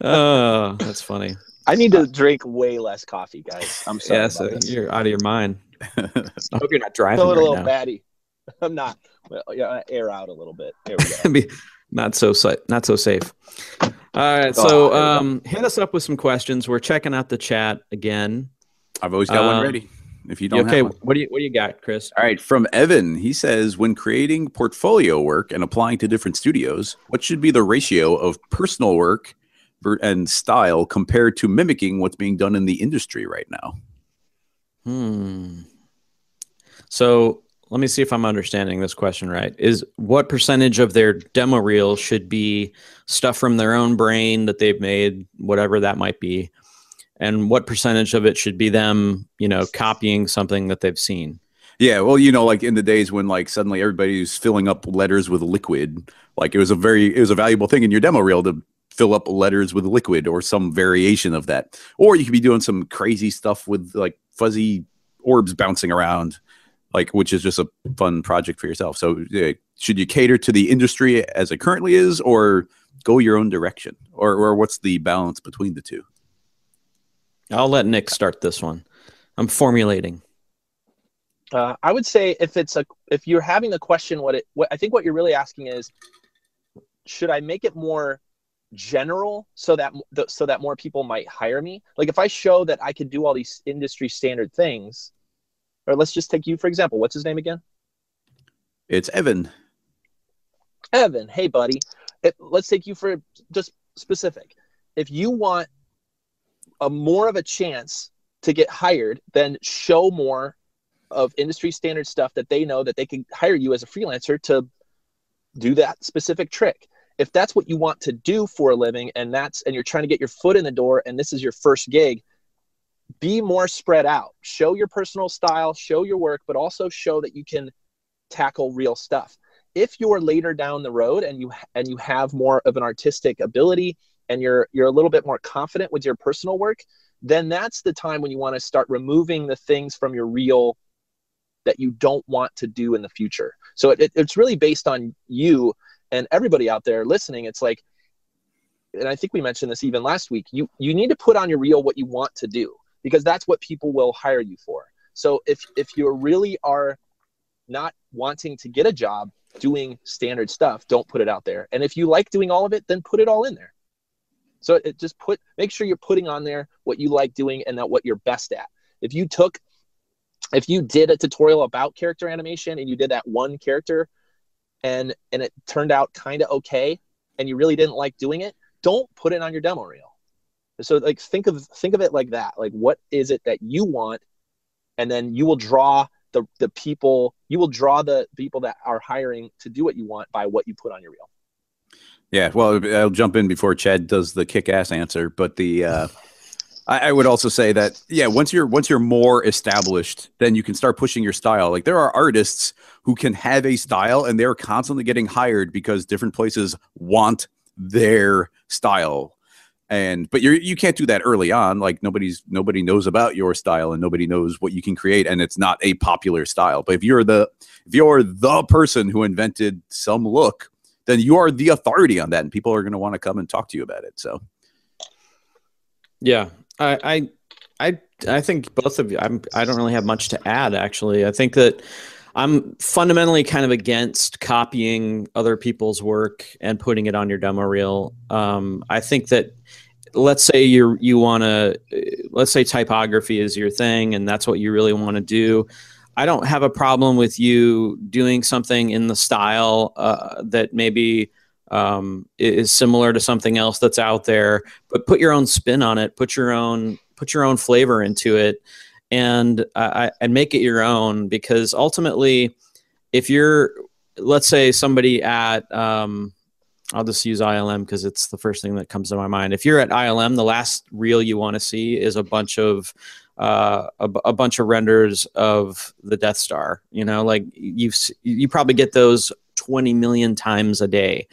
Oh, that's funny. I need to drink way less coffee, guys. I'm sorry. Yeah, so this. you're out of your mind. [LAUGHS] I hope you're not I driving feel a right little now. batty. [LAUGHS] I'm not. Well, yeah, air out a little bit. There we go. Not so sa- not so safe. All right, Oh, so there um, hit us up with some questions. We're checking out the chat again. I've always got one Um, ready. If you don't okay, have one. what do you what do you got, Chris? All right, from Evan, he says when creating portfolio work and applying to different studios, what should be the ratio of personal work and style compared to mimicking what's being done in the industry right now? Hmm. So let me see if I'm understanding this question right. Is what percentage of their demo reel should be stuff from their own brain that they've made, whatever that might be, and what percentage of it should be them, you know, copying something that they've seen? Yeah, well, you know, like in the days when like suddenly everybody's filling up letters with liquid, like it was a very it was a valuable thing in your demo reel to fill up letters with liquid or some variation of that. Or you could be doing some crazy stuff with like fuzzy orbs bouncing around, like which is just a fun project for yourself. So, yeah, should you cater to the industry as it currently is, or go your own direction, or or what's the balance between the two? I'll let Nick start this one. I'm formulating. Uh, I would say if it's a if you're having the question, what it what I think what you're really asking is, should I make it more general so that so that more people might hire me? Like if I show that I could do all these industry standard things, or let's just take you for example. What's his name again? It's Evan. Evan, hey buddy, If- let's take you for just specific. If you want a more of a chance to get hired, than show more of industry standard stuff that they know that they can hire you as a freelancer to do that specific trick. If that's what you want to do for a living and that's and you're trying to get your foot in the door and this is your first gig, be more spread out. Show your personal style, show your work, but also show that you can tackle real stuff if you're later down the road and you and you have more of an artistic ability and you're you're a little bit more confident with your personal work then that's the time when you want to start removing the things from your reel that you don't want to do in the future so it, it- it's really based on you and everybody out there listening it's like and i think we mentioned this even last week you you need to put on your reel what you want to do because that's what people will hire you for so if if you really are not wanting to get a job doing standard stuff, don't put it out there. And if you like doing all of it, then put it all in there. So it just put make sure you're putting on there what you like doing and that what you're best at. If you took if you did a tutorial about character animation and you did that one character and and it turned out kind of okay and you really didn't like doing it, don't put it on your demo reel. So like think of think of it like that. Like what is it that you want and then you will draw the the people you will draw the people that are hiring to do what you want by what you put on your reel. Yeah, well, I'll jump in before Chad does the kick-ass answer. But the uh, I, I would also say that yeah, once you're once you're more established, then you can start pushing your style. Like there are artists who can have a style and they're constantly getting hired because different places want their style and but you you can't do that early on like nobody's nobody knows about your style and nobody knows what you can create and it's not a popular style but if you're the if you're the person who invented some look then you are the authority on that and people are going to want to come and talk to you about it so yeah i i i, think both of you I'm, i don't really have much to add actually i think that I'm fundamentally kind of against copying other people's work and putting it on your demo reel. Um, I think that let's say you you want to let's say typography is your thing and that's what you really want to do. I don't have a problem with you doing something in the style uh, that maybe um, is similar to something else that's out there, but put your own spin on it. Put your own put your own flavor into it and uh, and make it your own because ultimately if you're let's say somebody at um, I'll just use ILM because it's the first thing that comes to my mind. If you're at ILM, the last reel you want to see is a bunch of uh, a, bunch of renders of the Death Star. You know, like you've you probably get those 20 million times a day.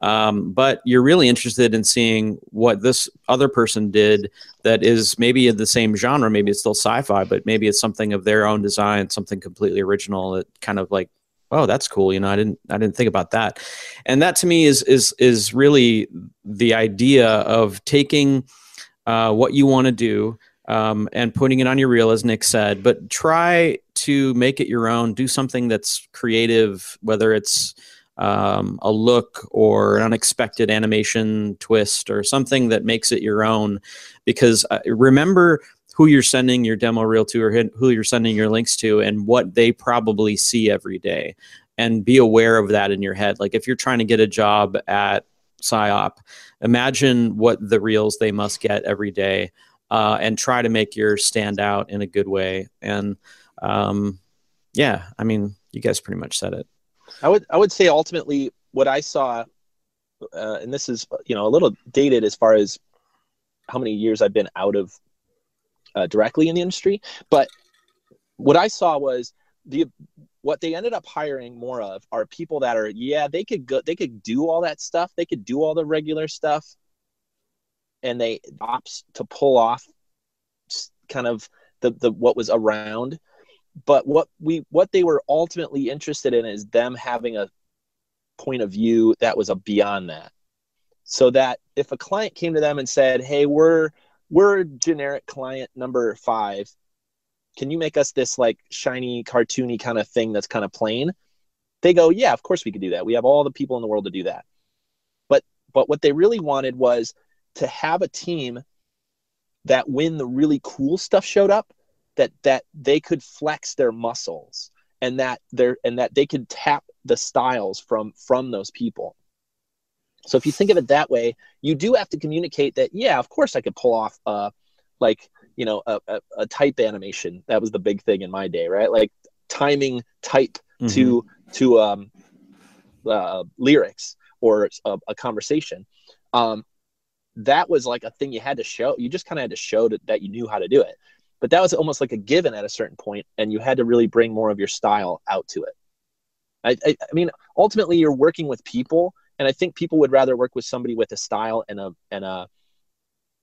Um, but you're really interested in seeing what this other person did that is maybe in the same genre. Maybe it's still sci-fi, but maybe it's something of their own design, something completely original that kind of like, oh, that's cool. You know, I didn't I didn't think about that. And that to me is is is really the idea of taking uh, what you want to do. Um, and putting it on your reel, as Nick said, but try to make it your own. Do something that's creative, whether it's um, a look or an unexpected animation twist or something that makes it your own. Because uh, remember who you're sending your demo reel to or who you're sending your links to and what they probably see every day. And be aware of that in your head. Like if you're trying to get a job at PSYOP, imagine what the reels they must get every day uh, and try to make yours stand out in a good way. And um, yeah, I mean, you guys pretty much said it. I would I would say ultimately what I saw, uh, and this is you know a little dated as far as how many years I've been out of uh, directly in the industry, but what I saw was the what they ended up hiring more of are people that are yeah they could go they could do all that stuff they could do all the regular stuff and they opts to pull off kind of the the what was around. But what we what they were ultimately interested in is them having a point of view that was a beyond that. So that if a client came to them and said hey we're we're generic client number five. Can you make us this like shiny cartoony kind of thing that's kind of plain? They go yeah of course we could do that. We have all the people in the world to do that. But but what they really wanted was to have a team that when the really cool stuff showed up that that they could flex their muscles and that they're and that they could tap the styles from from those people. So if you think of it that way you do have to communicate that yeah of course i could pull off uh like you know a, a, a type animation. That was the big thing in my day right? Like timing type mm-hmm. to to um uh, lyrics or a, a conversation. Um that was like a thing you had to show you just kind of had to show that, that you knew how to do it but that was almost like a given at a certain point and you had to really bring more of your style out to it I, I, I, mean ultimately you're working with people and i think people would rather work with somebody with a style and a and a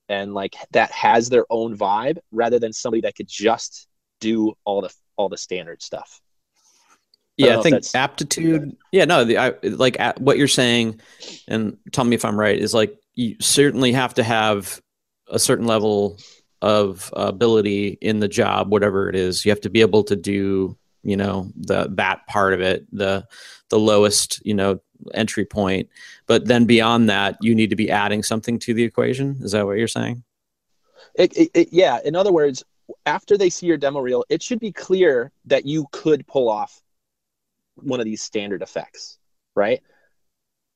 and like that has their own vibe rather than somebody that could just do all the all the standard stuff yeah, I, I think aptitude. Yeah, no, the, I, like what you're saying, and tell me if I'm right. Is like you certainly have to have a certain level of ability in the job, whatever it is. You have to be able to do, you know, the that part of it, the the lowest, you know, entry point. But then beyond that, you need to be adding something to the equation. Is that what you're saying? It, it, it, yeah. In other words, after they see your demo reel, it should be clear that you could pull off one of these standard effects, right?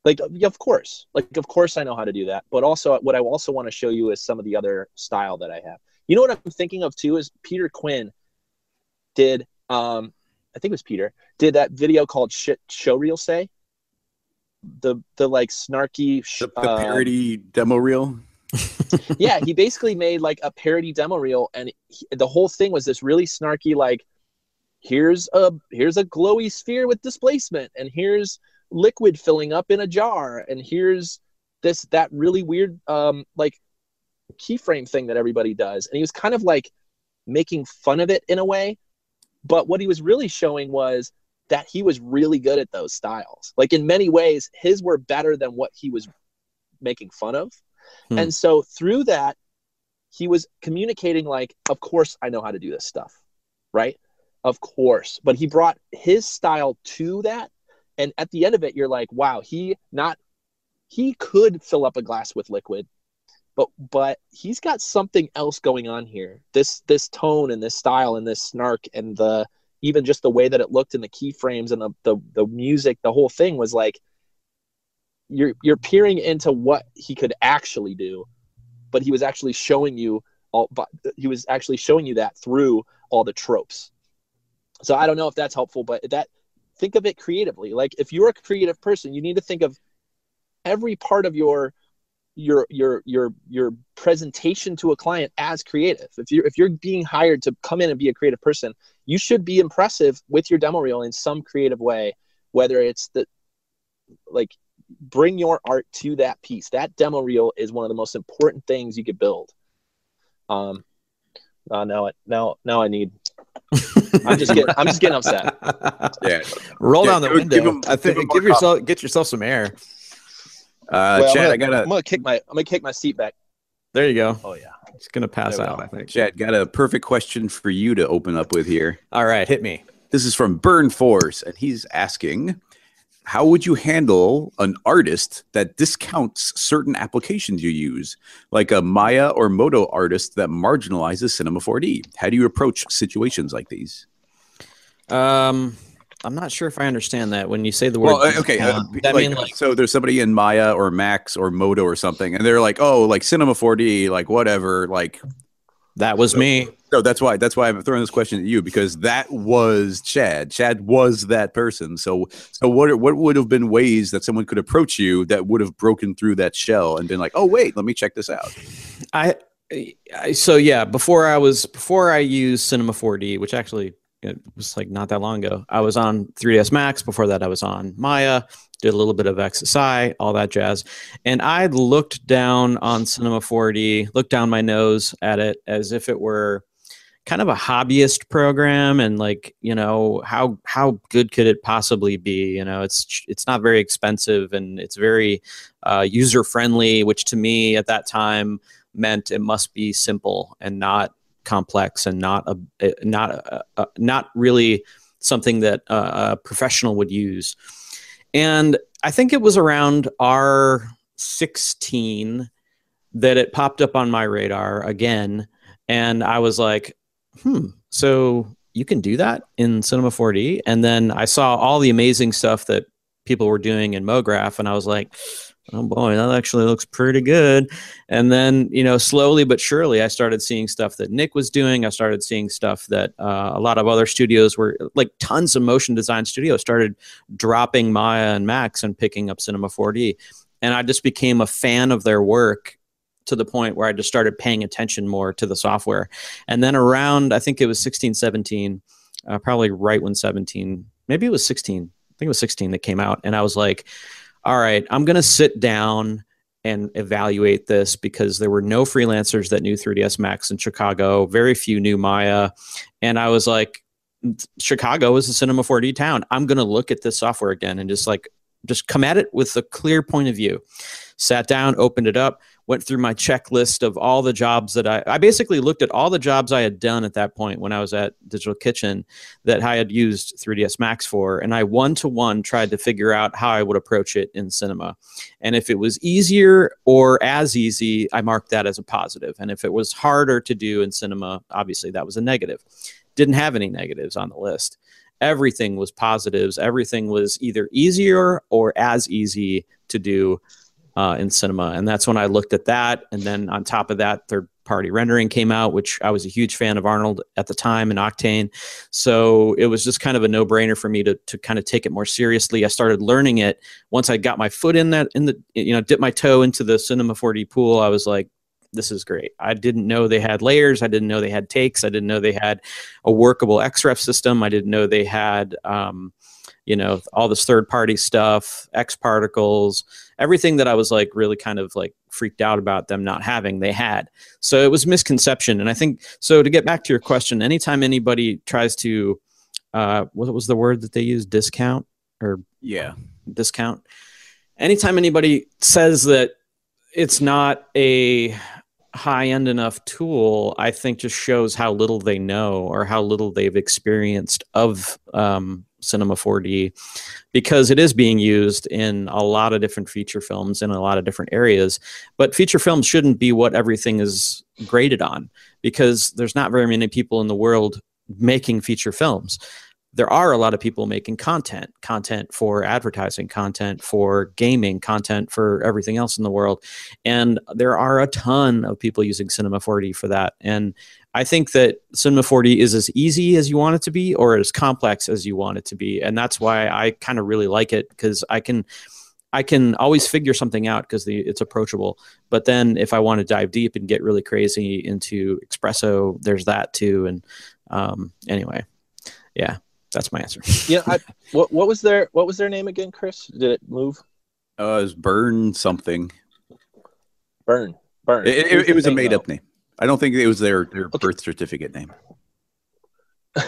Like, of course, like, of course, I know how to do that. But also, what I also want to show you is some of the other style that I have. You know what I'm thinking of too is Peter Quinn did, um, I think it was Peter did that video called "Shit Show Reel Say." The the like snarky the, the, parody uh, demo reel. [LAUGHS] yeah, he basically made like a parody demo reel, and he, the whole thing was this really snarky like, here's a here's a glowy sphere with displacement, and here's liquid filling up in a jar, and here's this that really weird um like keyframe thing that everybody does, and he was kind of like making fun of it in a way, but what he was really showing was that he was really good at those styles. Like in many ways, his were better than what he was making fun of. Hmm. And so through that, he was communicating like, of course I know how to do this stuff, right? Of course. But he brought his style to that. And at the end of it, you're like, wow, he not he could fill up a glass with liquid, but but he's got something else going on here. This this tone and this style and this snark and the even just the way that it looked in the keyframes and the, the the music, the whole thing was like you're you're peering into what he could actually do, but he was actually showing you all. But he was actually showing you that through all the tropes. So I don't know if that's helpful, but that think of it creatively. Like if you're a creative person, you need to think of every part of your your your your your presentation to a client as creative. If you're if you're being hired to come in and be a creative person, you should be impressive with your demo reel in some creative way, whether it's the like bring your art to that piece. That demo reel is one of the most important things you could build. Um, uh, now now now I need. [LAUGHS] I'm just getting I'm just getting upset. [LAUGHS] Yeah, roll Yeah, down the give- window. give him- I think give give more yourself get yourself some air. Uh, Well, Chad, I I'm gonna, got I'm gonna kick my I'm gonna kick my seat back. There you go. Oh yeah. It's gonna pass out. go. I think. Chad got a perfect question for you to open up with here. All right, hit me. This is from Burn Force, and he's asking, "How would you handle an artist that discounts certain applications you use, like a Maya or Modo artist that marginalizes Cinema 4D? How do you approach situations like these?" Um, I'm not sure if I understand that when you say the word. Well, uh, okay. Uh, that like, mean like so there's somebody in Maya or Max or Modo or something, and they're like, "Oh, like Cinema 4D, like whatever." Like, that was me. so that's why that's why I'm throwing this question at you because that was Chad. Chad was that person. So, so what what would have been ways that someone could approach you that would have broken through that shell and been like, "Oh, wait, let me check this out." I, I so yeah. Before I was before I used Cinema 4D, which actually it was like not that long ago. I was on 3ds Max. Before that, I was on Maya. Did a little bit of XSI, all that jazz, and I looked down on Cinema 4D, looked down my nose at it as if it were kind of a hobbyist program and like you know how how good could it possibly be you know it's it's not very expensive and it's very uh, user friendly which to me at that time meant it must be simple and not complex and not a eh, not a, a, not really something that a, a professional would use. And i think it was around r16 that it popped up on my radar again. And i was like hmm so you can do that in cinema 4d and then i saw all the amazing stuff that people were doing in mograph and i was like oh boy that actually looks pretty good. And then you know slowly but surely i started seeing stuff that nick was doing. I started seeing stuff that uh, a lot of other studios were like tons of motion design studios started dropping maya and max and picking up cinema 4d and i just became a fan of their work to the point where i just started paying attention more to the software. And then around i think it was 16 17 uh, probably right when 17 maybe it was 16 i think it was 16 that came out. And i was like all right, I'm going to sit down and evaluate this because there were no freelancers that knew 3ds Max in Chicago, very few knew Maya. And I was like, Chicago is a Cinema 4D town. I'm going to look at this software again and just like, just come at it with a clear point of view. Sat down, opened it up, went through my checklist of all the jobs that I, I basically looked at all the jobs I had done at that point when I was at Digital Kitchen that I had used 3ds Max for. And I one to one tried to figure out how I would approach it in cinema. And if it was easier or as easy, I marked that as a. And if it was harder to do in cinema, obviously that was a negative. Didn't have any negatives on the list. Everything was positives. Everything was either easier or as easy to do uh, in cinema. And that's when I looked at that. And then on top of that, third party rendering came out, which I was a huge fan of Arnold at the time and Octane. So it was just kind of a no brainer for me to, to kind of take it more seriously. I started learning it once I got my foot in that, in the, you know, dip my toe into the Cinema 4D pool. I was like, this is great. I didn't know they had layers. I didn't know they had takes. I didn't know they had a workable XREF system. I didn't know they had, um, you know, all this third party stuff, X particles, everything that I was like really kind of like freaked out about them not having, they had. So it was misconception. And I think, so to get back to your question, anytime anybody tries to, uh, what was the word that they use? Discount or Yeah. discount. Anytime anybody says that it's not a high end enough tool, I think just shows how little they know or how little they've experienced of um, Cinema 4D because it is being used in a lot of different feature films in a lot of different areas. But feature films shouldn't be what everything is graded on because there's not very many people in the world making feature films there are a lot of people making content content for advertising content for gaming content for everything else in the world. And there are a ton of people using cinema 4d for that. And i think that cinema 4d is as easy as you want it to be or as complex as you want it to be. And that's why i kind of really like it because i can i can always figure something out because it's approachable. But then if i want to dive deep and get really crazy into XPresso there's that too. And um, anyway yeah that's my answer. [LAUGHS] Yeah. I, what what was their what was their name again, Chris? Did it move? Uh, it was Burn something. Burn. Burn. It, it, it was a made though. up name. I don't think it was their, their Okay. birth certificate name. [LAUGHS]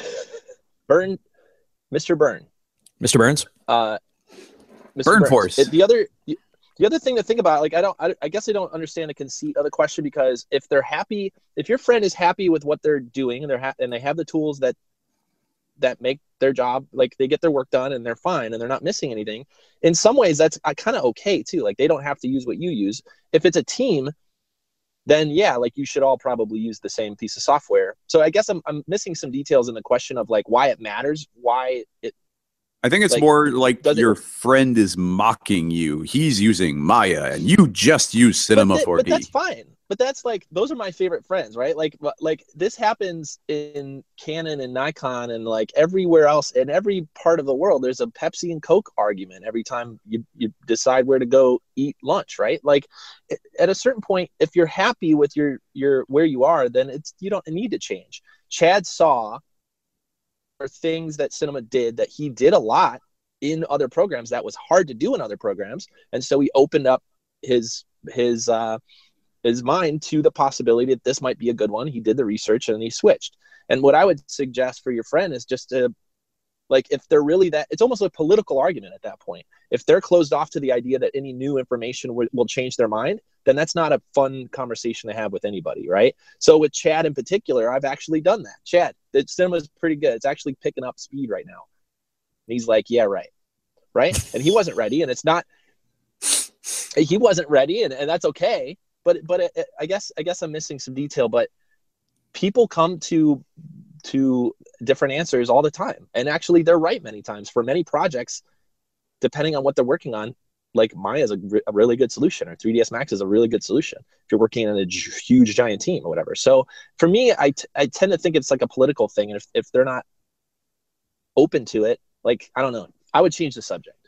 Burn. Mr. Burn. Mr. Burns? Uh, Mr. Burn Burns. Force. It- the other. The other thing to think about, like I don't, I, I guess I don't understand the conceit of the question because if they're happy, if your friend is happy with what they're doing and they're ha- and they have the tools that that make their job like they get their work done and they're fine and they're not missing anything. In some ways that's uh, kind of okay too like they don't have to use what you use. If it's a team then yeah like you should all probably use the same piece of software. So i guess i'm, I'm missing some details in the question of like why it matters why it I think it's Like, more like does it- your friend is mocking you. He's using Maya, and you just use Cinema but, thi- 4D. but that's fine. But that's like those are my favorite friends right? Like like this happens in canon and nikon and like everywhere else in every part of the world. There's a pepsi and coke argument every time you, you decide where to go eat lunch right? Like at a certain point if you're happy with your your where you are then it's you don't need to change. Chad saw or things that cinema did that he did a lot in other programs that was hard to do in other programs. And so he opened up his his uh his mind to the possibility that this might be a good one. He did the research and he switched. And what i would suggest for your friend is just to like if they're really that it's almost a political argument at that point. If they're closed off to the idea that any new information will change their mind then that's not a fun conversation to have with anybody right? So with chad in particular i've actually done that. Chad the cinema's pretty good. It's actually picking up speed right now. And he's like yeah right. Right? And he wasn't ready and it's not he wasn't ready and, and that's okay. But but it, it- i guess i guess i'm missing some detail but people come to to different answers all the time. And actually they're right many times for many projects depending on what they're working on like maya is a, re- a really good solution or 3ds max is a really good solution if you're working in a j- huge giant team or whatever so for me I, t- I tend to think it's like a political thing and if, if they're not open to it like i don't know i would change the subject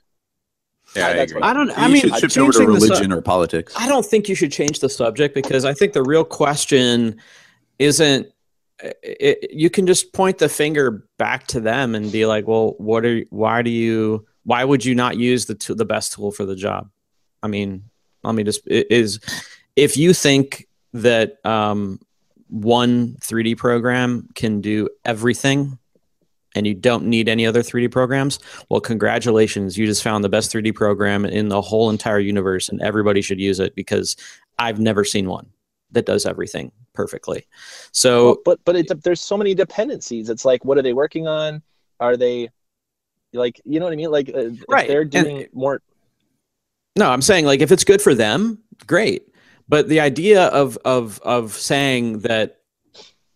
yeah, I that's agree. I don't. You I mean, should uh, shift over to changing su- religion or politics. I don't think you should change the subject because I think the real question isn't. It, you can just point the finger back to them and be like, "Well, what are? Why do you? Why would you not use the t- the best tool for the job?" I mean, let me just is if you think that um, one 3D program can do everything and you don't need any other 3D programs, well, congratulations. You just found the best 3D program in the whole entire universe, and everybody should use it because I've never seen one that does everything perfectly. So, Well, but but it, there's so many dependencies. It's like, what are they working on? Are they like, you know what I mean? Like, uh, if Right, they're and- doing more. no, I'm saying like if it's good for them, great. But the idea of of of saying that,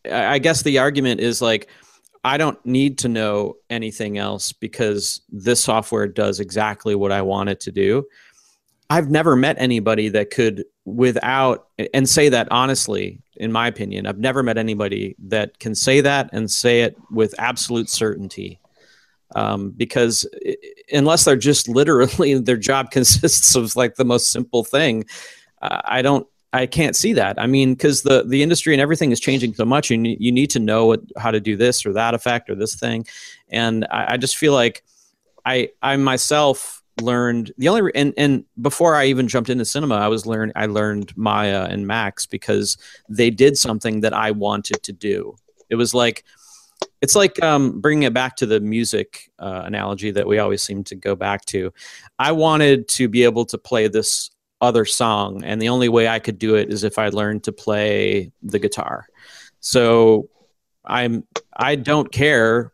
I guess the argument is like, I don't need to know anything else because this software does exactly what I want it to do. I've never met anybody that could, without, and say that honestly, in my opinion, I've never met anybody that can say that and say it with absolute certainty. Um, because unless they're just literally [LAUGHS] their job consists of like the most simple thing, uh, I don't, I can't see that. I mean, because the the industry and everything is changing so much, and you, you need to know what, how to do this or that effect or this thing. And I, I just feel like I I myself learned the only and and before I even jumped into cinema, I was learn I learned Maya and Max because they did something that I wanted to do. It was like it's like um, bringing it back to the music uh, analogy that we always seem to go back to. I wanted to be able to play this other song, and the only way I could do it is if I learned to play the guitar. So I'm I don't care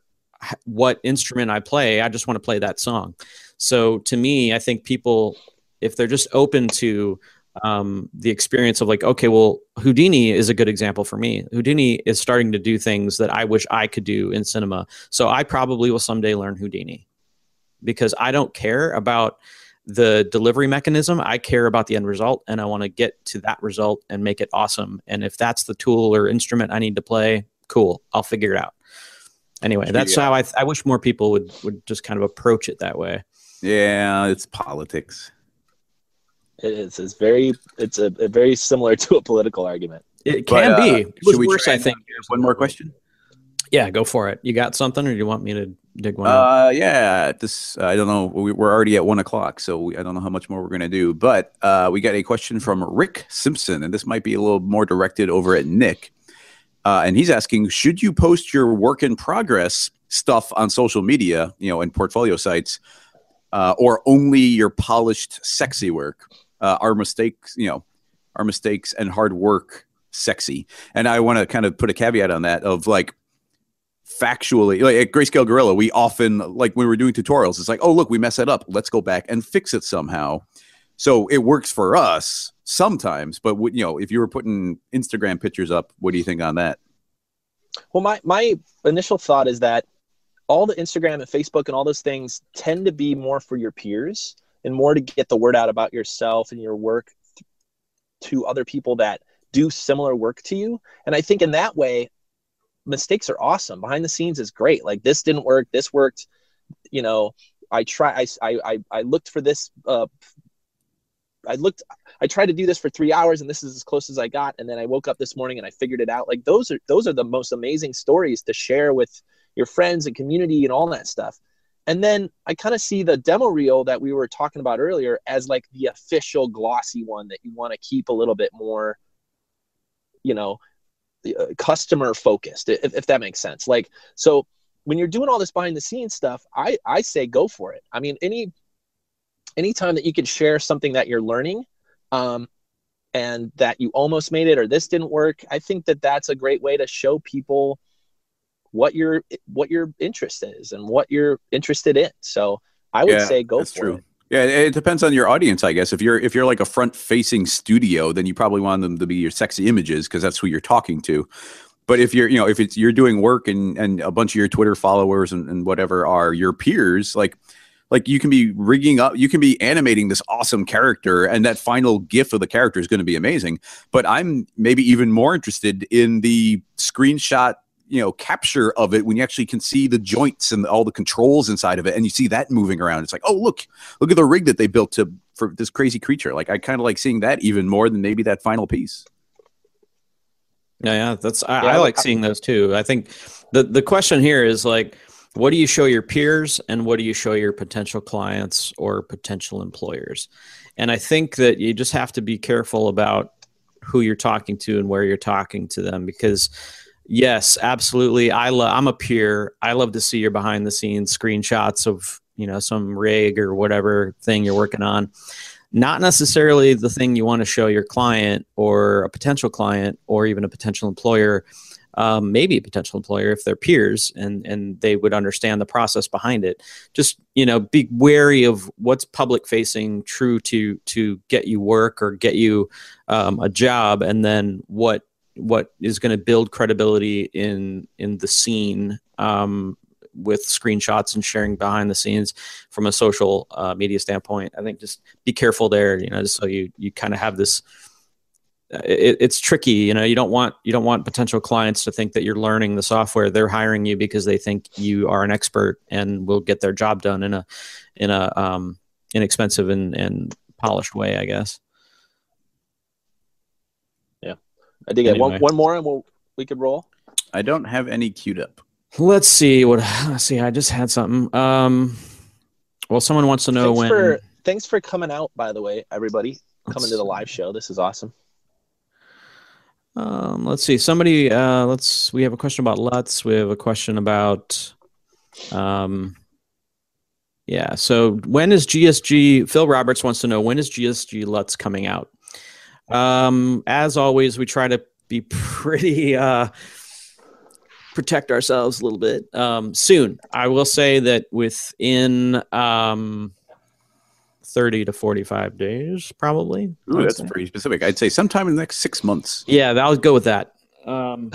what instrument I play. I just want to play that song. So to me, I think people, if they're just open to um, the experience of like, okay, well, Houdini is a good example for me. Houdini is starting to do things that I wish I could do in cinema. So I probably will someday learn Houdini because I don't care about the delivery mechanism. I care about the end result and I want to get to that result and make it awesome. And if that's the tool or instrument I need to play, cool, I'll figure it out. Anyway, that's yeah. how I, th- I wish more people would, would just kind of approach it that way. Yeah, it's politics. It is. It's very. It's a, a very similar [LAUGHS] to a political argument. It can but, uh, be. It was worse, I think. One more question. Yeah, go for it. You got something, or do you want me to dig one? Uh, yeah. This I don't know. We, are already at one o'clock, so we, I don't know how much more we're gonna do. But uh, we got a question from Rick Simpson, and this might be a little more directed over at Nick. Uh, and he's asking, should you post your work in progress stuff on social media, you know, and portfolio sites, uh, or only your polished, sexy work? Uh, our mistakes, you know, our mistakes and hard work sexy. And I want to kind of put a caveat on that of like factually, like at Grayscale Gorilla, we often like when we're doing tutorials, it's like, oh look, we mess that up. Let's go back and fix it somehow. So it works for us sometimes, but you know, if you were putting Instagram pictures up, what do you think on that? Well, my my initial thought is that all the Instagram and Facebook and all those things tend to be more for your peers and more to get the word out about yourself and your work to other people that do similar work to you. And I think in that way, mistakes are awesome. Behind the scenes is great. Like this didn't work, this worked. You know, I try. I I I looked for this. Uh, I looked. I tried to do this for three hours, and this is as close as I got. And then I woke up this morning and I figured it out. Like those are those are the most amazing stories to share with your friends and community and all that stuff. And then I kind of see the demo reel that we were talking about earlier as like the official glossy one that you want to keep a little bit more, you know, uh, customer focused, if, if that makes sense. Like, so when you're doing all this behind the scenes stuff, I, I say go for it. I mean, any, anytime that you can share something that you're learning, um, and that you almost made it or this didn't work, I think that that's a great way to show people what your what your interest is and what you're interested in. So I would yeah, say go for true. it. Yeah, it depends on your audience, I guess. If you're if you're like a front facing studio, then you probably want them to be your sexy images because that's who you're talking to. But if you're, you know, if it's you're doing work and and a bunch of your Twitter followers and, and whatever are your peers, like like you can be rigging up, you can be animating this awesome character, and that final GIF of the character is going to be amazing. But I'm maybe even more interested in the screenshot you know capture of it when you actually can see the joints and all the controls inside of it and you see that moving around. It's like oh look look at the rig that they built to for this crazy creature. Like i kind of like seeing that even more than maybe that final piece. Yeah yeah that's i, yeah, I like I, seeing those too. I think the the question here is like what do you show your peers and what do you show your potential clients or potential employers? And i think that you just have to be careful about who you're talking to and where you're talking to them because Yes, absolutely. I love. I'm a peer. I love to see your behind the scenes screenshots of you know some rig or whatever thing you're working on. Not necessarily the thing you want to show your client or a potential client or even a potential employer. Um, maybe a potential employer if they're peers and and they would understand the process behind it. Just you know, be wary of what's public facing, true to to get you work or get you um, a job, and then what what is going to build credibility in in the scene um, with screenshots and sharing behind the scenes from a social uh, media standpoint. I think just be careful there. You know, so you you kind of have this. Uh, it, it's tricky, you know. You don't want you don't want potential clients to think that you're learning the software. They're hiring you because they think you are an expert and will get their job done in a in a um, inexpensive and, and polished way, I guess. I dig it. One, Anyway. one more and we'll we could roll. I don't have any queued up. Let's see what. Let's see. I just had something. Um, well, someone wants to know thanks when. for thanks for coming out, by the way, everybody. Coming Let's to the live show. This is awesome. Um, let's see. Somebody. Uh, let's. We have a question about Lutz. We have a question about. Um. Yeah. So when is GSG? Phil Roberts wants to know when is GSG Lutz coming out. Um. As always, we try to be pretty. Uh, protect ourselves a little bit. Um. Soon, I will say that within um. 30 to 45 days probably Ooh, that's say. pretty specific. I'd say sometime in the next six months. Yeah, I'll go with that. Um,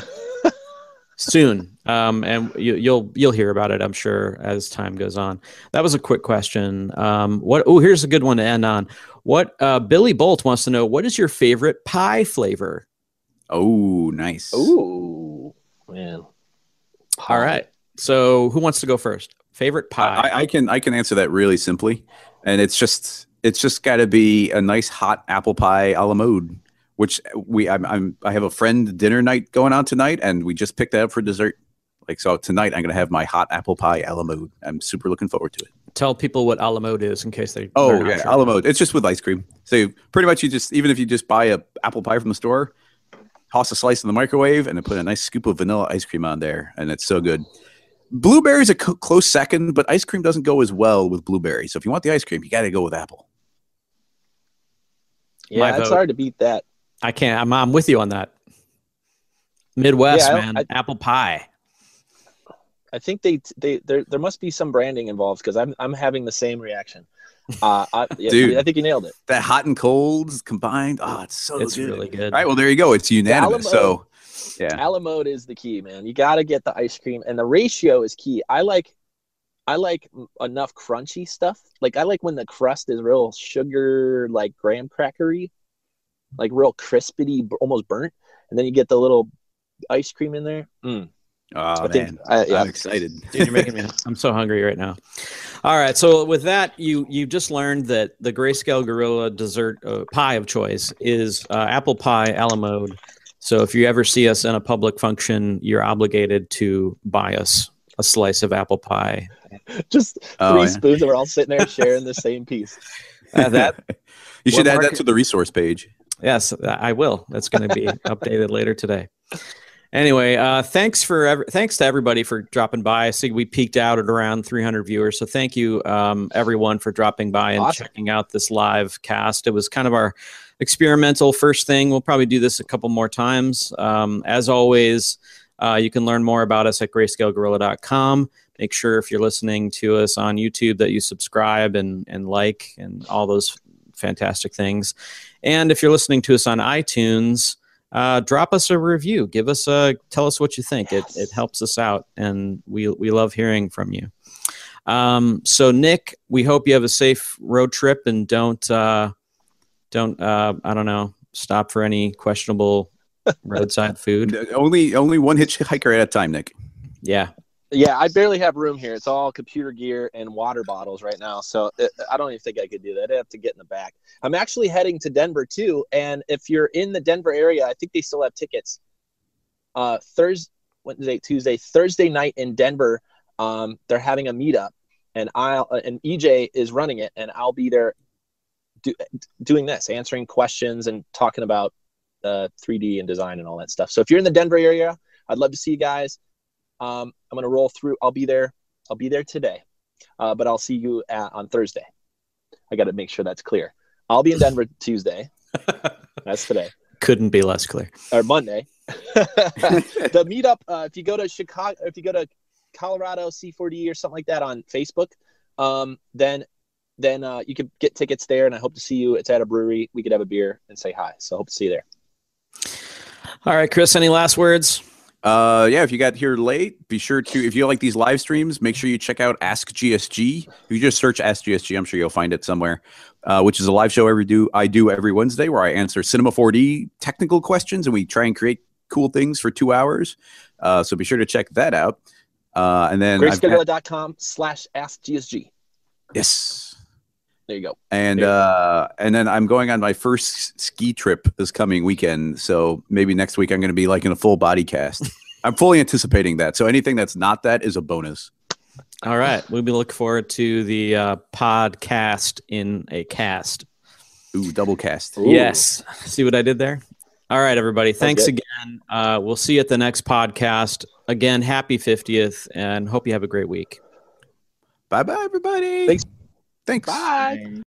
soon, um, and you, you'll you'll hear about it, I'm sure, as time goes on. That was a quick question. Um, what? Oh, here's a good one to end on. What? Uh, Billy Bolt wants to know what is your favorite pie flavor? Oh, nice. Oh man. All right. So, who wants to go first? Favorite pie? I, I can I can answer that really simply, and it's just it's just got to be a nice hot apple pie a la mode. Which we I'm, I'm I have a friend dinner night going on tonight, and we just picked that up for dessert. Like so tonight, I'm gonna have my hot apple pie a la mode. I'm super looking forward to it. Tell people what a la mode is in case they. Oh yeah, sure. a la mode. It's just with ice cream. So pretty much you just even if you just buy a apple pie from the store, toss a slice in the microwave, and then put a nice scoop of vanilla ice cream on there, and it's so good. Blueberry's a co- close second, but ice cream doesn't go as well with blueberry. So if you want the ice cream, you got to go with apple. Yeah, My it's vote. hard to beat that. I can't. I'm, I'm with you on that. Midwest, Yeah, man. I- Apple pie. I think they they there there must be some branding involved because I'm I'm having the same reaction. Uh, I, yeah, Dude. I think you nailed it. That hot and colds combined, oh, it's so It's good. really good. All right, well there you go. It's unanimous. Alamo- So yeah, A la mode is the key, man. You got to get the ice cream, and the ratio is key. I like, I like enough crunchy stuff. Like I like when the crust is real sugar, like graham crackery, like real crispity, almost burnt, and then you get the little ice cream in there. Mm. oh I man, think, I, yeah. I'm excited. Dude, you're making me. [LAUGHS] I'm so hungry right now. All right, so with that, you you just learned that the greyscale gorilla dessert uh, pie of choice is uh, apple pie a la mode. So if you ever see us in a public function, you're obligated to buy us a slice of apple pie. just three Oh, yeah. spoons, and we're all sitting there sharing the [LAUGHS] same piece. Uh, that You should add Mark- that to the resource page. Yes, I will. That's going to be [LAUGHS] updated later today. Anyway, uh, thanks for ev- thanks to everybody for dropping by. I see we peaked out at around 300 viewers, so thank you um, everyone for dropping by and Awesome. checking out this live cast. It was kind of our experimental first thing. We'll probably do this a couple more times. Um, as always, uh, you can learn more about us at greyscalegorilla.com. Make sure if you're listening to us on YouTube that you subscribe and and like and all those fantastic things. And if you're listening to us on iTunes, uh, drop us a review. Give us a tell us what you think. Yes. It it helps us out, and we we love hearing from you. Um, so Nick, we hope you have a safe road trip and don't uh, don't uh, I don't know stop for any questionable [LAUGHS] roadside food. Only only one hitchhiker at a time, Nick. Yeah, Yeah, I barely have room here. It's all computer gear and water bottles right now. So uh, I don't even think I could do that. I'd have to get in the back. I'm actually heading to Denver too. And if you're in the Denver area, I think they still have tickets. Uh, Thursday, Wednesday, Tuesday, Thursday night in Denver, um, they're having a meetup, and I'll uh, and EJ is running it, and I'll be there do, doing this, answering questions and talking about uh, 3D and design and all that stuff. So if you're in the Denver area, I'd love to see you guys. Um, I'm gonna roll through. I'll be there. I'll be there today, uh, but I'll see you at, on Thursday. I got to make sure that's clear. I'll be in Denver [LAUGHS] Tuesday. That's today couldn't be less clear. or Monday. [LAUGHS] the [LAUGHS] meetup. Uh, if you go to Chicago, if you go to Colorado C4D or something like that on Facebook, um, then then uh, you could get tickets there. And I hope to see you. It's at a brewery. We could have a beer and say hi. So I hope to see you there. All right, Chris. Any last words? Uh, yeah, if you got here late, be sure to if you like these live streams, make sure you check out Ask GSG. If you just search Ask GSG, I'm sure you'll find it somewhere. Uh, which is a live show every do I do every Wednesday where I answer Cinema 4D technical questions and we try and create cool things for two hours. Uh, so be sure to check that out. Uh, and then I've slash ask GSG. yes, There you go. and you go. uh, and then I'm going on my first ski trip this coming weekend. So maybe next week I'm going to be like in a full body cast. [LAUGHS] I'm fully anticipating that. So anything that's not that is a bonus. All right. We'll be looking forward to the uh, podcast in a cast. Ooh, double cast. Ooh. Yes. See what I did there? All right, everybody. Thanks good. again. Uh, we'll see you at the next podcast. Again, happy 50th and hope you have a great week. Bye bye, everybody. Thanks. Thanks. Bye.